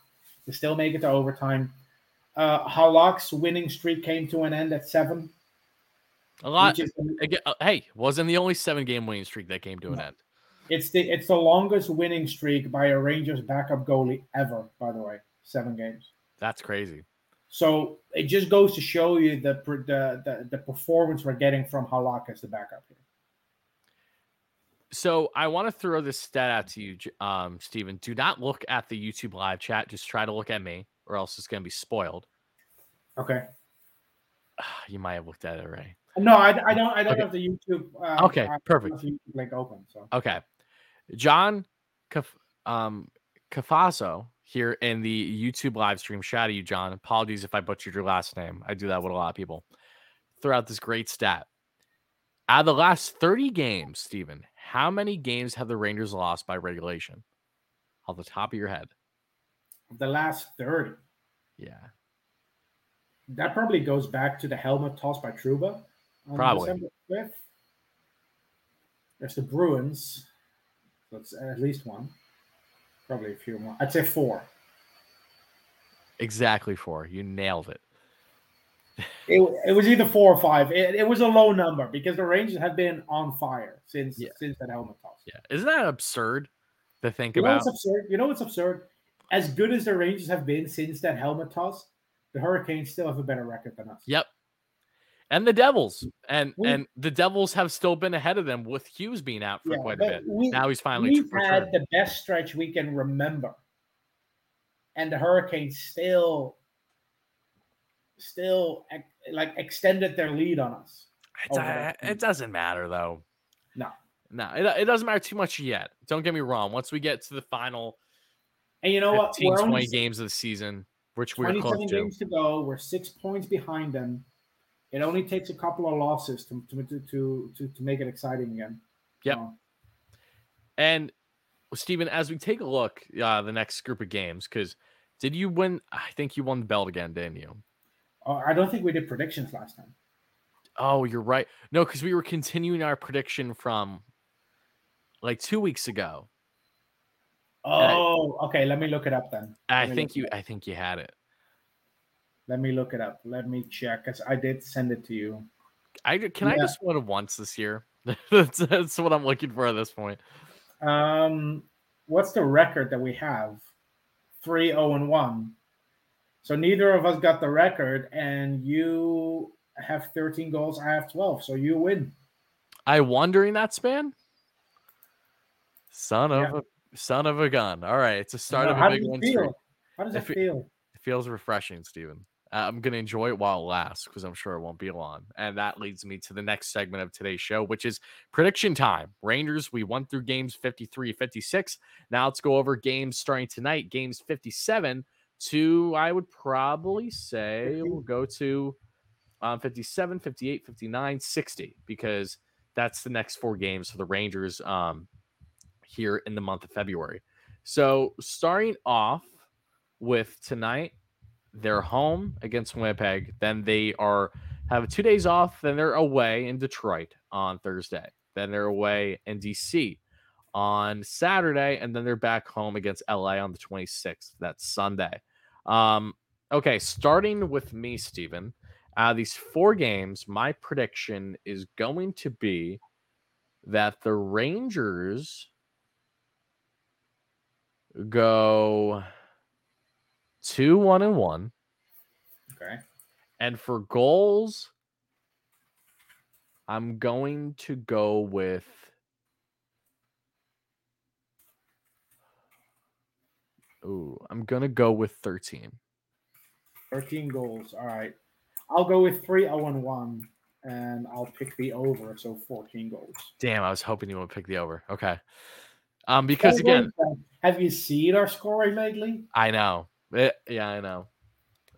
to still make it to overtime. Uh, Halak's winning streak came to an end at seven. a lot is, uh, hey wasn't the only seven game winning streak that came to an No. end it's the it's the longest winning streak by a Rangers backup goalie ever. By the way, seven games. that's crazy So it just goes to show you the the the, the performance we're getting from Halak as the backup here. So I want to throw this stat out to you, um, Steven. Do not look at the YouTube live chat. Just try to look at me, or else it's going to be spoiled. Okay. [SIGHS] You might have looked at it already. No, I, I don't I don't Okay. have the YouTube. Uh, Okay, I don't have perfect. YouTube link open. So Okay. John Caf- um, Cafaso here in the YouTube live stream. Shout out to you, John. Apologies if I butchered your last name. I do that with a lot of people. Throw out this great stat. Out of the last 30 games, Stephen, how many games have the Rangers lost by regulation? Off the top of your head. the last thirty. Yeah. That probably goes back to the helmet toss by Trouba on Probably. December 5th. There's the Bruins. That's at least one. Probably a few more. I'd say four. Exactly four. You nailed it. It, it was either four or five. It, it was a low number because the Rangers have been on fire since Yeah. since that helmet toss. Yeah. Isn't that absurd to think You know about? what's absurd? You know what's absurd? As good as the Rangers have been since that helmet toss, the Hurricanes still have a better record than us. Yep. And the Devils. And We- and the Devils have still been ahead of them with Hughes being out for Yeah, quite a bit. we- Now he's finally We've returned. had the best stretch we can remember and the Hurricanes still, still like extended their lead on us. It, uh, it doesn't matter though. No. No, it, it doesn't matter too much yet. Don't get me wrong. Once we get to the final And you know what? 15, We're 20 only games of the season, which we're 27 close to. games to go. We're six points behind them. It only takes a couple of losses to to to to, to, make it exciting again. Yep. So, And Stephen, as we take a look, uh, the next group of games, because did you win? I think you won the belt again, didn't you? uh, I don't think we did predictions last time. Oh, you're right. No, because we were continuing our prediction from like two weeks ago. Oh, okay. Let me look it up then. I Let me think you. I think you had it. Let me look it up. Let me check because I did send it to you. I can I just win once this year. [LAUGHS] that's, that's what I'm looking for at this point. Um, what's the record that we have? Three zero and one. So neither of us got the record, and you have thirteen goals. I have twelve. So you win. I won during that span. Son of Yeah. a son of a gun. All right, it's a start Now, of how a big does it one. feel? How does it it- feel? It feels refreshing, Steven. I'm going to enjoy it while it lasts because I'm sure it won't be long. And that leads me to the next segment of today's show, which is prediction time. Rangers, we went through games 53, 56. Now let's go over games starting tonight, games 57 to, I would probably say, we'll go to um, 57, 58, 59, 60, because that's the next four games for the Rangers um, here in the month of February. So starting off with tonight, they're home against Winnipeg. Then they are have two days off. Then they're away in Detroit on Thursday. Then they're away in DC on Saturday, and then they're back home against LA on the 26th. That's Sunday. Um, okay, starting with me, Stephen. These four games, my prediction is going to be that the Rangers go two one and one. Okay. And for goals, I'm going to go with Ooh, I'm gonna go with 13. 13 goals. All right. I'll go with 3 0 and 1, and I'll pick the over, so 14 goals. Damn, I was hoping you would pick the over. Okay. Um, because again, have you seen our scoring lately? I know. It- yeah, I know.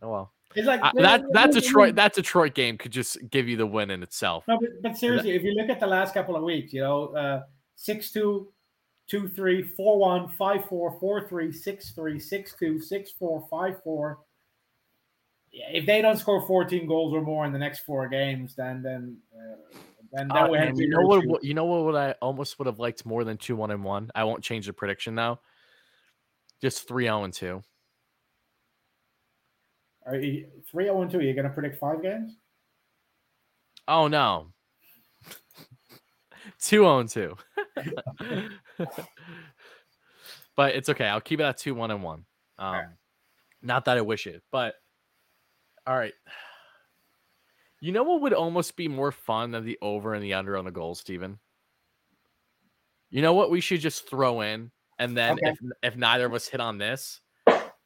Oh well. It's like I- that that Detroit that Detroit game could just give you the win in itself. No, but, but seriously, if you look at the last couple of weeks, you know, uh, 6 2, 2 3, 4 1, 5 4, 4 3, 6 3, 6 2, 6 4, 5 4. Yeah, if they don't score 14 goals or more in the next four games, then then uh, then, then Uh, have you know what? what- You know what? Would I almost would have liked more than two one and one. I won't change the prediction now. Just three zero and two. Are you 3 0 and 2? You're going to predict five games? Oh no. [LAUGHS] two zero and two. [LAUGHS] but it's okay. I'll keep it at two one and one. Um, Okay. not that I wish it, but all right. You know what would almost be more fun than the over and the under on the goal, Steven? You know what we should just throw in, and then Okay. if if neither of us hit on this,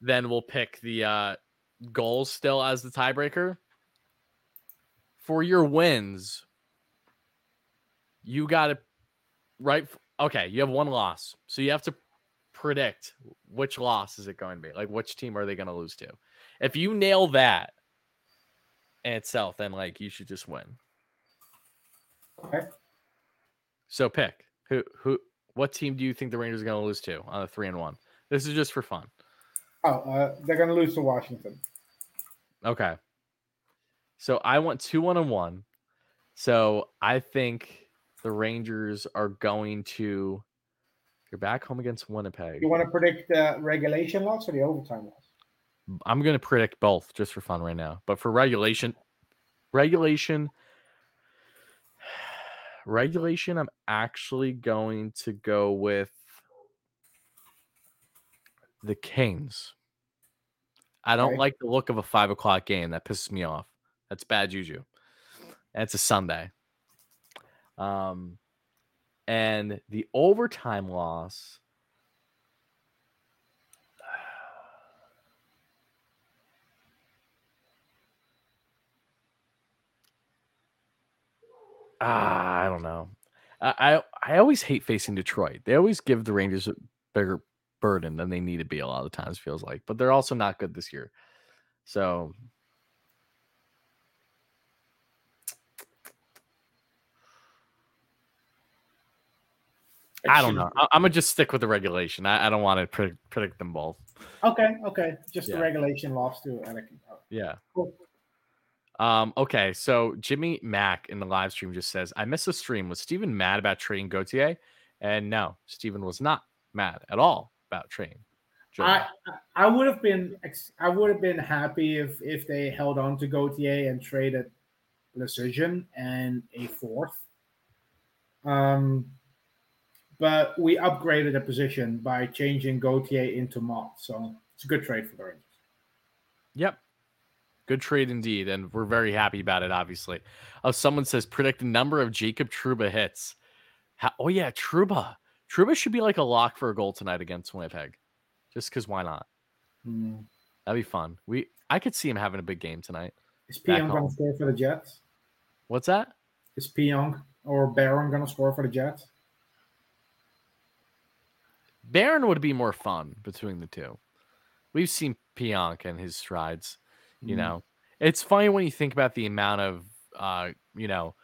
then we'll pick the uh goals still as the tiebreaker. For your wins, you got to right. Okay, you have one loss, so you have to predict which loss is it going to be. Like, which team are they going to lose to? If you nail that in itself, then like you should just win. Okay. So pick who who what team do you think the Rangers are going to lose to on a three and one? This is just for fun. Oh, uh, they're going to lose to Washington. Okay. So I want two one and one. So I think the Rangers are going to. You're back home against Winnipeg. You want to predict the regulation loss or the overtime loss? I'm going to predict both just for fun right now. But for regulation, regulation, [SIGHS] regulation, I'm actually going to go with the Kings. I don't okay. like the look of a five o'clock game. That pisses me off. That's bad juju. That's a Sunday. Um, and the overtime loss. [SIGHS] Ah, I don't know. I, I I always hate facing Detroit. They always give the Rangers a bigger burden than they need to be a lot of times. Feels like, but they're also not good this year. So I don't know. I, am gonna just stick with the regulation. I, I don't want to predict, predict them both. Okay, okay. Just Yeah. the regulation lost to Anakin. Oh, Yeah. cool. Um, okay, so Jimmy Mack in the live stream just says, I missed the stream. Was Steven mad about trading Gauthier? And no, Steven was not mad at all about trading. Joe. I I would have been I would have been happy if if they held on to Gauthier and traded Precision and a fourth. Um, but we upgraded the position by changing Gauthier into Motte, so it's a good trade for the Rangers. Yep. Good trade indeed. And we're very happy about it, obviously. Oh, someone says predict the number of Jacob Trouba hits. How, oh, yeah, Trouba. Trouba should be like a lock for a goal tonight against Winnipeg. Just because why not? Hmm. That'd be fun. We I could see him having a big game tonight. Is Pionk going to score for the Jets? What's that? Is Pionk or Barron going to score for the Jets? Barron would be more fun between the two. We've seen Pionk and his strides. You Mm. know, it's funny when you think about the amount of, uh, you know,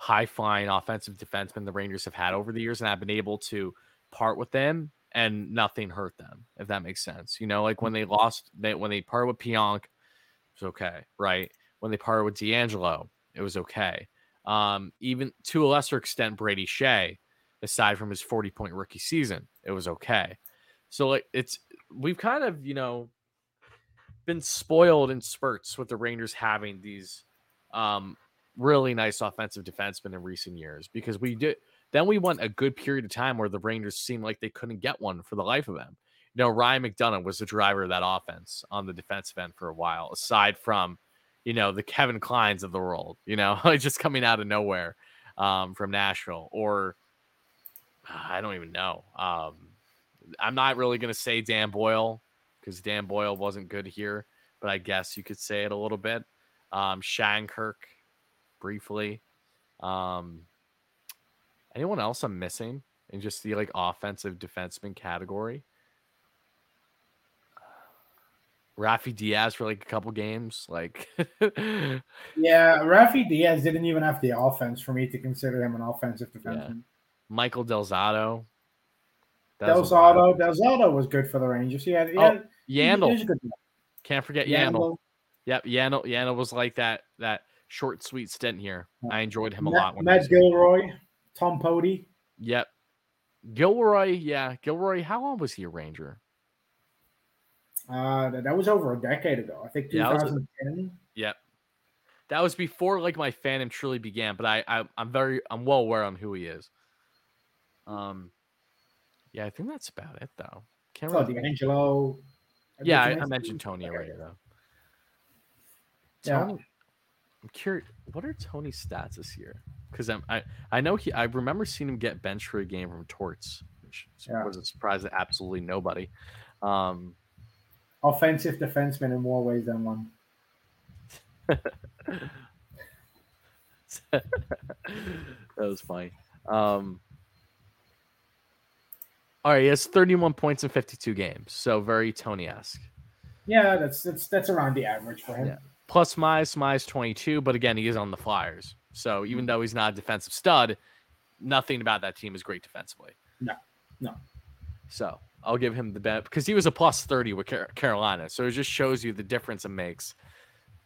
high flying offensive defensemen the Rangers have had over the years, and I've been able to part with them and nothing hurt them, if that makes sense. You know, like when they lost, they when they parted with Pionk, it was okay, right? When they parted with DeAngelo, it was okay. Um, even to a lesser extent, Brady Skjei, aside from his 40 point rookie season, it was okay. So like it's we've kind of, you know, been spoiled in spurts with the Rangers having these um really nice offensive defensemen in recent years because we did then we went a good period of time where the Rangers seemed like they couldn't get one for the life of them. You know, Ryan McDonagh was the driver of that offense on the defensive end for a while, aside from, you know, the Kevin Kleins of the world, you know, [LAUGHS] just coming out of nowhere um, from Nashville. Or I don't even know. Um, I'm not really going to say Dan Boyle because Dan Boyle wasn't good here, but I guess you could say it a little bit. Um, Shattenkirk, briefly. Um, anyone else I'm missing in just the like offensive defenseman category? Rafi Diaz for like a couple games, like [LAUGHS] Yeah, Rafi Diaz didn't even have the offense for me to consider him an offensive defenseman. Michael Del Zotto. That was a Del Zotto, Delzato was good for the Rangers. He had, he Oh, had he Yandle. good. Can't forget Yandle. Yandle, Yep, Yandle. Yandle was like that that short, sweet stint here. I enjoyed him a Matt, lot. When Matt. Gilroy, Tom Poti. Yep. Gilroy, yeah, Gilroy. How long was he a Ranger? Uh, that, that was over a decade ago. I think Yeah, that 2010. Yep. That was before like my fandom truly began, but I, I I'm very I'm well aware on who he is. Um, yeah, I think that's about it though. Can't Oh. DeAngelo. yeah, I, I mentioned Tony already though. Yeah. Tony, I'm curious. What are Tony's stats this year? Because I'm I I know he I remember seeing him get benched for a game from Torts, which Yeah. was a surprise to absolutely nobody. Um, Offensive defenseman in more ways than one. [LAUGHS] that was funny. Um, all right, he has 31 points in 52 games, so very Tony-esque. Yeah, that's that's that's around the average for him. Yeah. Plus Mize, Mize 22, but again, he is on the Flyers. So even though he's not a defensive stud, nothing about that team is great defensively. No, no. So I'll give him the bet because he was a plus 30 with Car- Carolina. So it just shows you the difference it makes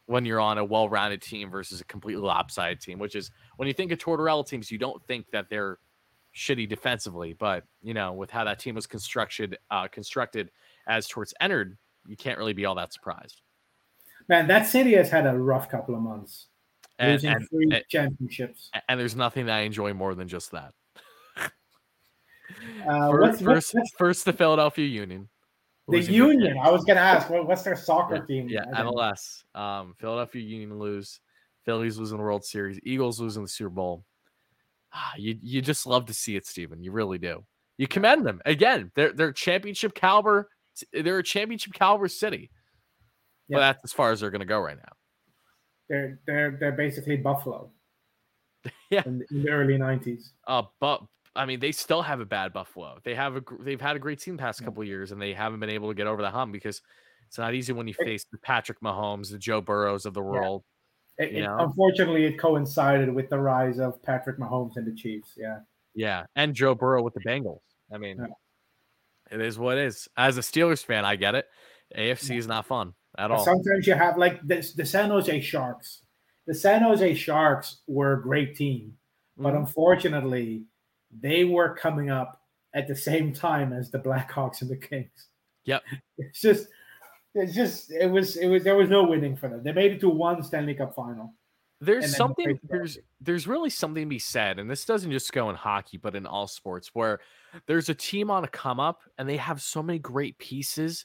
when you're on a well rounded team versus a completely lopsided team, which is when you think of Tortorella teams, you don't think that they're shitty defensively. But, you know, with how that team was constructed, uh, constructed as Torts entered, you can't really be all that surprised. Man, that city has had a rough couple of months. And, losing and, three and- championships. and there's nothing that I enjoy more than just that. Uh, First, what's, first, what's first the Philadelphia Union. the Union? I was going to ask, what, what's their soccer team? Yeah, MLS. Um, Philadelphia Union lose. Phillies losing the World Series. Eagles losing the Super Bowl. Ah, You you just love to see it, Stephen. You really do. You commend them again. They're they're championship caliber. They're a championship caliber city. But Yeah. that's as far as they're going to go right now. They're they're they're basically Buffalo. [LAUGHS] Yeah. in, in the early '90s. Uh, but I mean, they still have a bad Buffalo. They have a they've had a great team the past Yeah. couple of years, and they haven't been able to get over the hump because it's not easy when you It- face the Patrick Mahomes, the Joe Burrows of the world. It, it- unfortunately, it coincided with the rise of Patrick Mahomes and the Chiefs. Yeah, Yeah, and Joe Burrow with the Bengals. I mean, Yeah. it is what it is. As a Steelers fan, I get it. AFC is not fun at all. sometimes you have like this, the San Jose Sharks. The San Jose Sharks were a great team, but Mhm. unfortunately, they were coming up at the same time as the Blackhawks and the Kings. Yep. [LAUGHS] It's just, it's just, it was, it was, there was no winning for them. They made it to one Stanley Cup final. there's something there's there's really something to be said and this doesn't just go in hockey but in all sports where there's a team on a come up and they have so many great pieces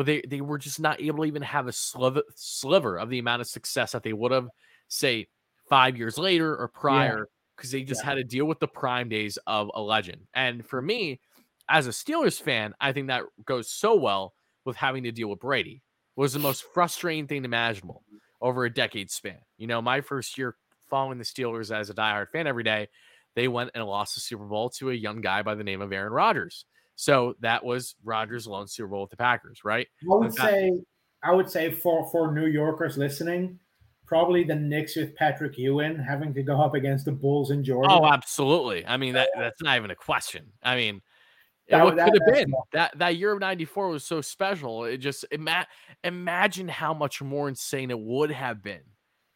but they they were just not able to even have a sliver sliver of the amount of success that they would have say five years later or prior because they just Yeah. had to deal with the prime days of a legend and for me as a steelers fan i think that goes so well with having to deal with brady was the most frustrating thing imaginable over a decade span. You know, my first year following the Steelers as a diehard fan every day, they went and lost the Super Bowl to a young guy by the name of Aaron Rodgers. So that was Rodgers' lone Super Bowl with the Packers, right? I would that- say, I would say for for New Yorkers listening, probably the Knicks with Patrick Ewing having to go up against the Bulls in Jordan. Oh, absolutely. I mean, that that's not even a question. I mean, That- what that- could have been that that year of '94 was so special. It just ima- imagine how much more insane it would have been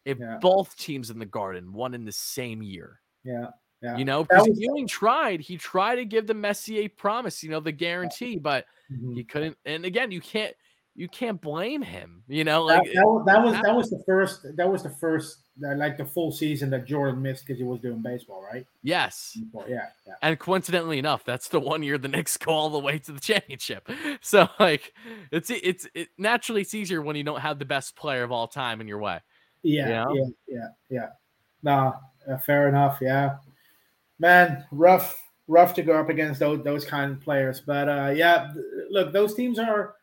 if Yeah. both teams in the Garden won in the same year. yeah, yeah. You know, That because Ewing tried. He tried to give the Messier promise, you know, the guarantee, but Mhm. he couldn't. And again, you can't you can't blame him. You know, that, like that, wa- that was that was the first that was the first uh, like the full season that Jordan missed because he was doing baseball, right? yes. Yeah, yeah. And coincidentally enough, that's the one year the Knicks go all the way to the championship. [LAUGHS] So like, it's it's it naturally it's easier when you don't have the best player of all time in your way. Yeah, Yeah. yeah, yeah, yeah. Nah, uh, fair enough. Yeah, man, rough, rough to go up against those those kind of players. But uh, yeah, look, those teams are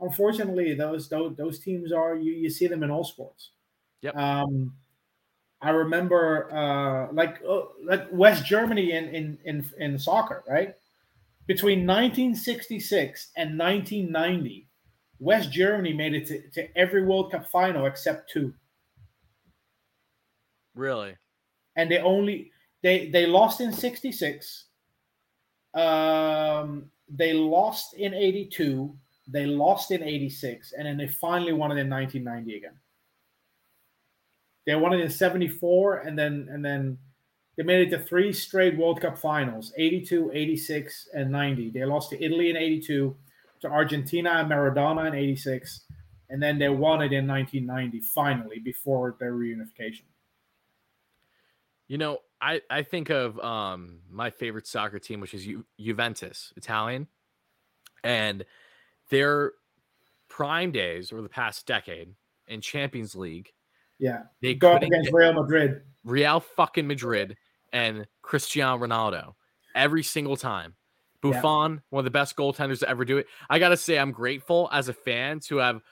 unfortunately those those those teams are you you see them in all sports. Yep. Um, I remember uh, like uh, like West Germany in in in in soccer, right? Between 1966 and 1990, West Germany made it to, to every World Cup final except two. Really? and they only they they lost in 66 um they lost in 82 they lost in 86 and then they finally won it in 1990 again. They won it in 74 and then and then they made it to three straight world cup finals 82 86 and 90 they lost to italy in 82 to argentina and maradona in 86 and then they won it in 1990 finally before their reunification. You know, I I think of um my favorite soccer team, which is Ju- Juventus, Italian, and their prime days over the past decade in Champions League, yeah they go up against real madrid Real fucking Madrid and Cristiano Ronaldo every single time. Yeah. Buffon, one of the best goaltenders to ever do it. I gotta say, I'm grateful as a fan to have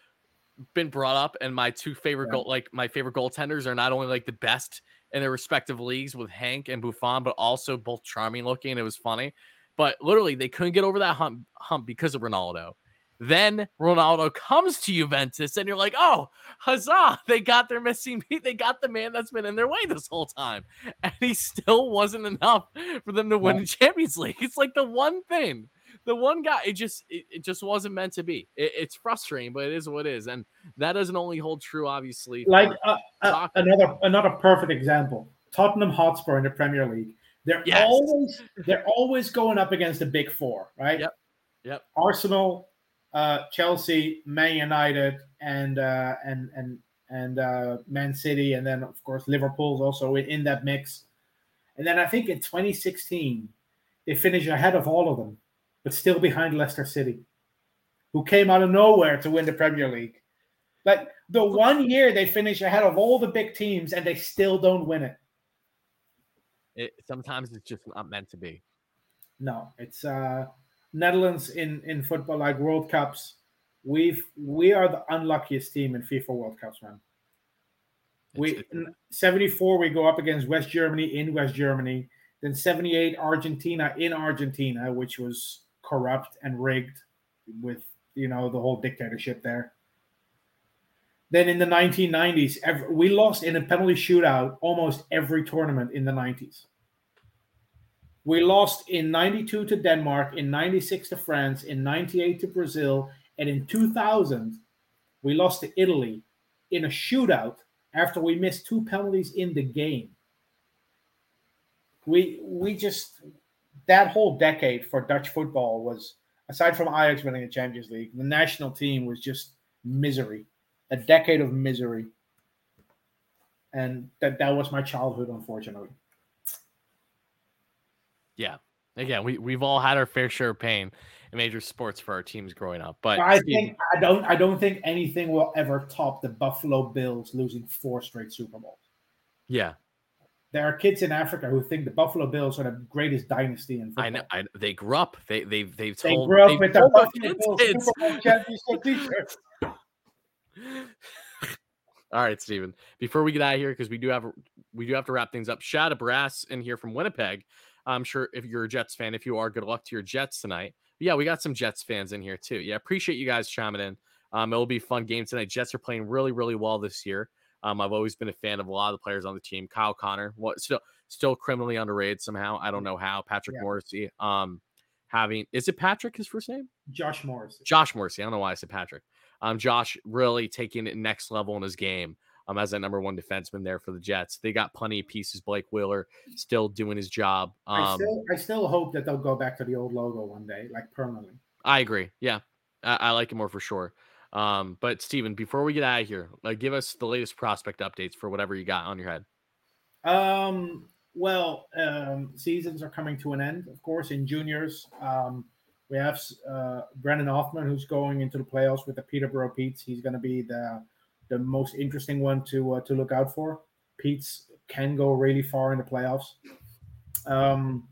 been brought up, and my two favorite Yeah. goal, like my favorite goaltenders, are not only like the best in their respective leagues with Hank and Buffon, but also both charming looking. It was funny, but literally they couldn't get over that hump, hump because of Ronaldo. Then Ronaldo comes to Juventus, and you're like, oh, huzzah! [LAUGHS] They got their missing [LAUGHS] beat. They got the man that's been in their way this whole time, and he still wasn't enough for them to win the Champions League. [LAUGHS] It's like the one thing, the one guy. It just, it, it just wasn't meant to be. It, it's frustrating, but it is what it is, and that doesn't only hold true, obviously. like uh, uh, another another perfect example tottenham hotspur in the premier league they're Yes. always they're always going up against the big four right Yep. Yep. arsenal uh chelsea man united and uh and and and uh man city and then of course liverpool's also in, in that mix and then i think in 2016 they finished ahead of all of them but still behind leicester city who came out of nowhere to win the premier league like the one year they finish ahead of all the big teams and they still don't win it. It, sometimes it's just not meant to be. No, it's uh Netherlands in in football like World Cups. We've we are the unluckiest team in FIFA World Cups, man. We in 74 we go up against West Germany in West Germany. Then 78 Argentina in Argentina, which was corrupt and rigged with you know the whole dictatorship there. Then in the 1990s, ev- we lost in a penalty shootout almost every tournament in the 90s. We lost in 92 to Denmark, in 96 to France, in 98 to Brazil, and in 2000 we lost to Italy in a shootout after we missed two penalties in the game. We we just that whole decade for Dutch football was aside from Ajax winning the Champions League, the national team was just misery, a decade of misery, and that that was my childhood, unfortunately. yeah. Again, we we've all had our fair share of pain in major sports for our teams growing up. But I think I don't I don't think anything will ever top the Buffalo Bills losing four straight Super Bowls. yeah, There are kids in Africa who think the Buffalo Bills are the greatest dynasty in football. I know. I, they grew up. They they've they've They grew up with the Buffalo Bills kids. Championship t-shirts. [LAUGHS] All right, Steven. Before we get out of here, because we do have we do have to wrap things up. Shout out Brass in here from Winnipeg. I'm sure if you're a Jets fan, if you are, good luck to your Jets tonight. But yeah, we got some Jets fans in here too. Yeah, appreciate you guys chiming in. Um, it'll be a fun game tonight. Jets are playing really, really well this year. Um, I've always been a fan of a lot of the players on the team. Kyle Connor, what still still criminally underrated somehow. I don't know how. Patrick Yeah. Morrissey. Um, having is it Patrick his first name? Josh Morris. Josh Morrissey. I don't know why I said Patrick. Um, Josh really taking it next level in his game. Um, as that number one defenseman there for the Jets. They got plenty of pieces. Blake Wheeler still doing his job. Um, I still I still hope that they'll go back to the old logo one day, like permanently. I agree. Yeah, I, I like it more for sure. Um, but Steven, before we get out of here, like give us the latest prospect updates for whatever you got on your head. Um, well, um, seasons are coming to an end, of course, in juniors. Um, we have uh, Brennan Othmann, who's going into the playoffs with the Peterborough Petes. He's going to be the the most interesting one to uh, to look out for. Petes can go really far in the playoffs. Um,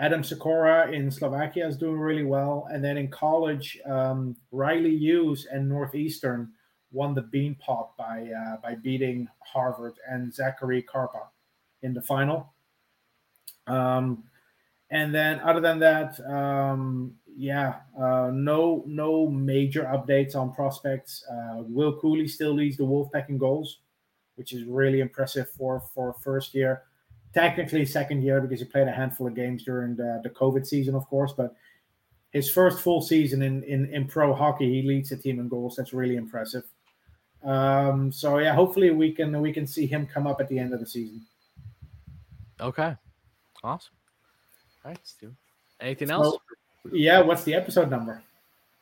Adam Sykora in Slovakia is doing really well, and then in college, um, Riley Hughes and Northeastern won the Beanpot by uh, by beating Harvard and Zachary Karpa in the final. Um, and then other than that, um, yeah, uh, no no major updates on prospects. Uh, Will Cuylle still leads the Wolfpack in goals, which is really impressive for for first year. Technically second year because he played a handful of games during the, the COVID season, of course, but his first full season in, in, in pro hockey, he leads the team in goals. That's really impressive. Um, so yeah, hopefully we can we can see him come up at the end of the season. Okay, awesome. All right, Steven. Anything So- else? Yeah, what's the episode number?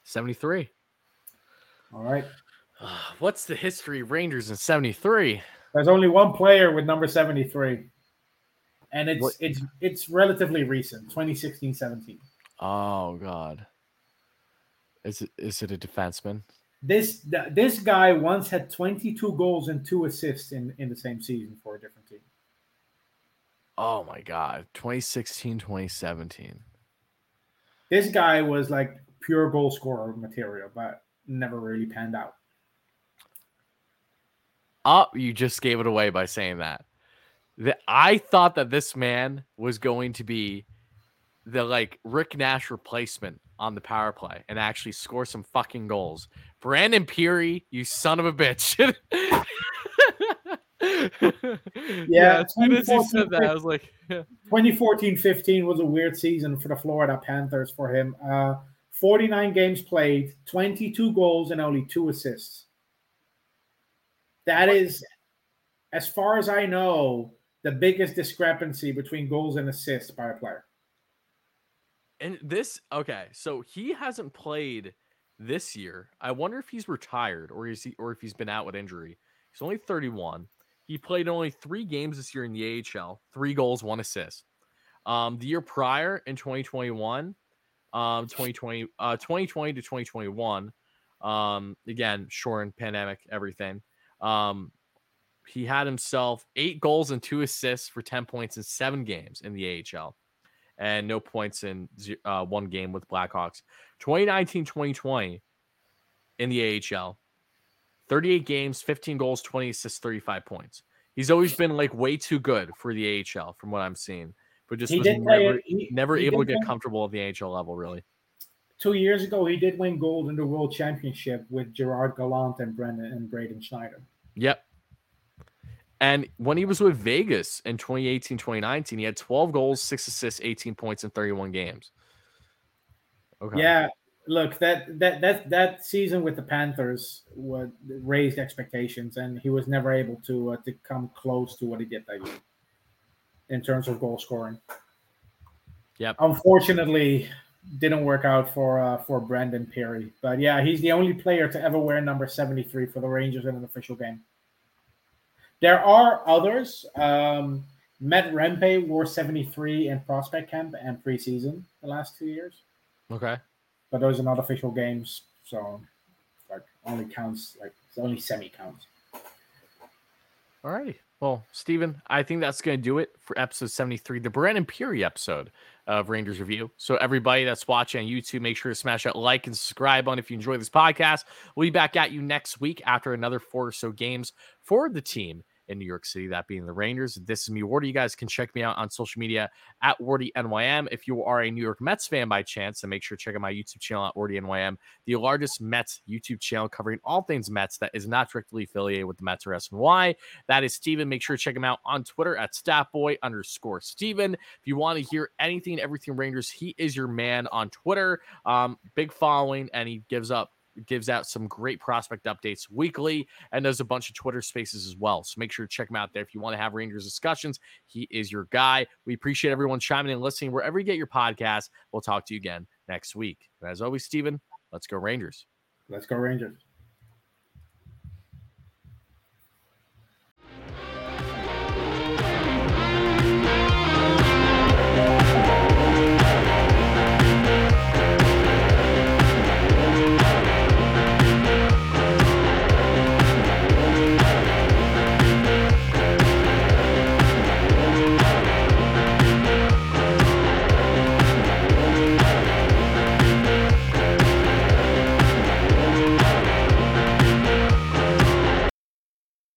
Seventy-three. All right. [SIGHS] What's the history of Rangers in seventy-three? There's only one player with number 73. And it's What- it's it's relatively recent, 2016-17. Oh God. Is it is it a defenseman? This this guy once had 22 goals and two assists in, in the same season for a different team. Oh my God. 2016, 2017. This guy was like pure goal scorer material, but never really panned out. Oh, you just gave it away by saying that. The, I thought that this man was going to be the like Rick Nash replacement on the power play and actually score some fucking goals. Brandon Pirri, you son of a bitch. [LAUGHS] yeah, as soon as you said that, I was like, [LAUGHS] 2014-15 was a weird season for the Florida Panthers for him. Uh, 49 games played, 22 goals and only two assists. That is, as far as I know, the biggest discrepancy between goals and assists by a player. And this okay, so he hasn't played this year. I wonder if he's retired or is he or if he's been out with injury. He's only 31. He played only three games this year in the AHL, three goals, one assist. Um, the year prior in 2021, um, 2020, uh, 2020 to 2021, um, again, short pandemic, everything. Um, he had himself eight goals and two assists for 10 points in seven games in the AHL and no points in uh, one game with Blackhawks. 2019 2020 in the AHL, 38 games, 15 goals, 20 assists, 35 points. He's always been like way too good for the AHL from what I'm seeing, but just He was did play never, he- never he able to get play- comfortable at the AHL level, really. Two years ago, he did win gold in the World Championship with Gerard Gallant and Brendan and Braden Schneider. Yep. And when he was with Vegas in 2018 2019, he had 12 goals, six assists, 18 points in 31 games. Okay. Yeah, look that that that that season with the Panthers was raised expectations, and he was never able to uh, to come close to what he did that year in terms of goal scoring. Yep. Unfortunately, didn't work out for uh, for Brandon Pirri, but yeah, he's the only player to ever wear number seventy three for the Rangers in an official game. There are others. Um, Matt Rempe wore seventy three in prospect camp and preseason the last two years Okay. but those are not official games, so like only counts like it's only semi counts. All righty. Well, Steven, I think that's going to do it for episode 73, the Brandon Pirri episode of Rangers Review. So, everybody that's watching on YouTube, make sure to smash that like and subscribe on if you enjoy this podcast. We'll be back at you next week after another four or so games for the team in New York City, that being the Rangers. This is me, Wardy. You guys can check me out on social media at Wardy NYM. If you are a New York Mets fan by chance, then make sure to check out my YouTube channel at Wardy NYM, the largest Mets YouTube channel covering all things Mets that is not directly affiliated with the Mets or SNY. That is Steven. Make sure to check him out on Twitter at statboy underscore Steven. If you want to hear anything everything Rangers, he is your man on Twitter. Um, big following, and he gives up gives out some great prospect updates weekly and does a bunch of Twitter spaces as well. So make sure to check him out there if you want to have Rangers discussions. He is your guy. We appreciate everyone chiming in and listening wherever you get your podcast. We'll talk to you again next week. And as always, Steven, let's go Rangers. Let's go Rangers.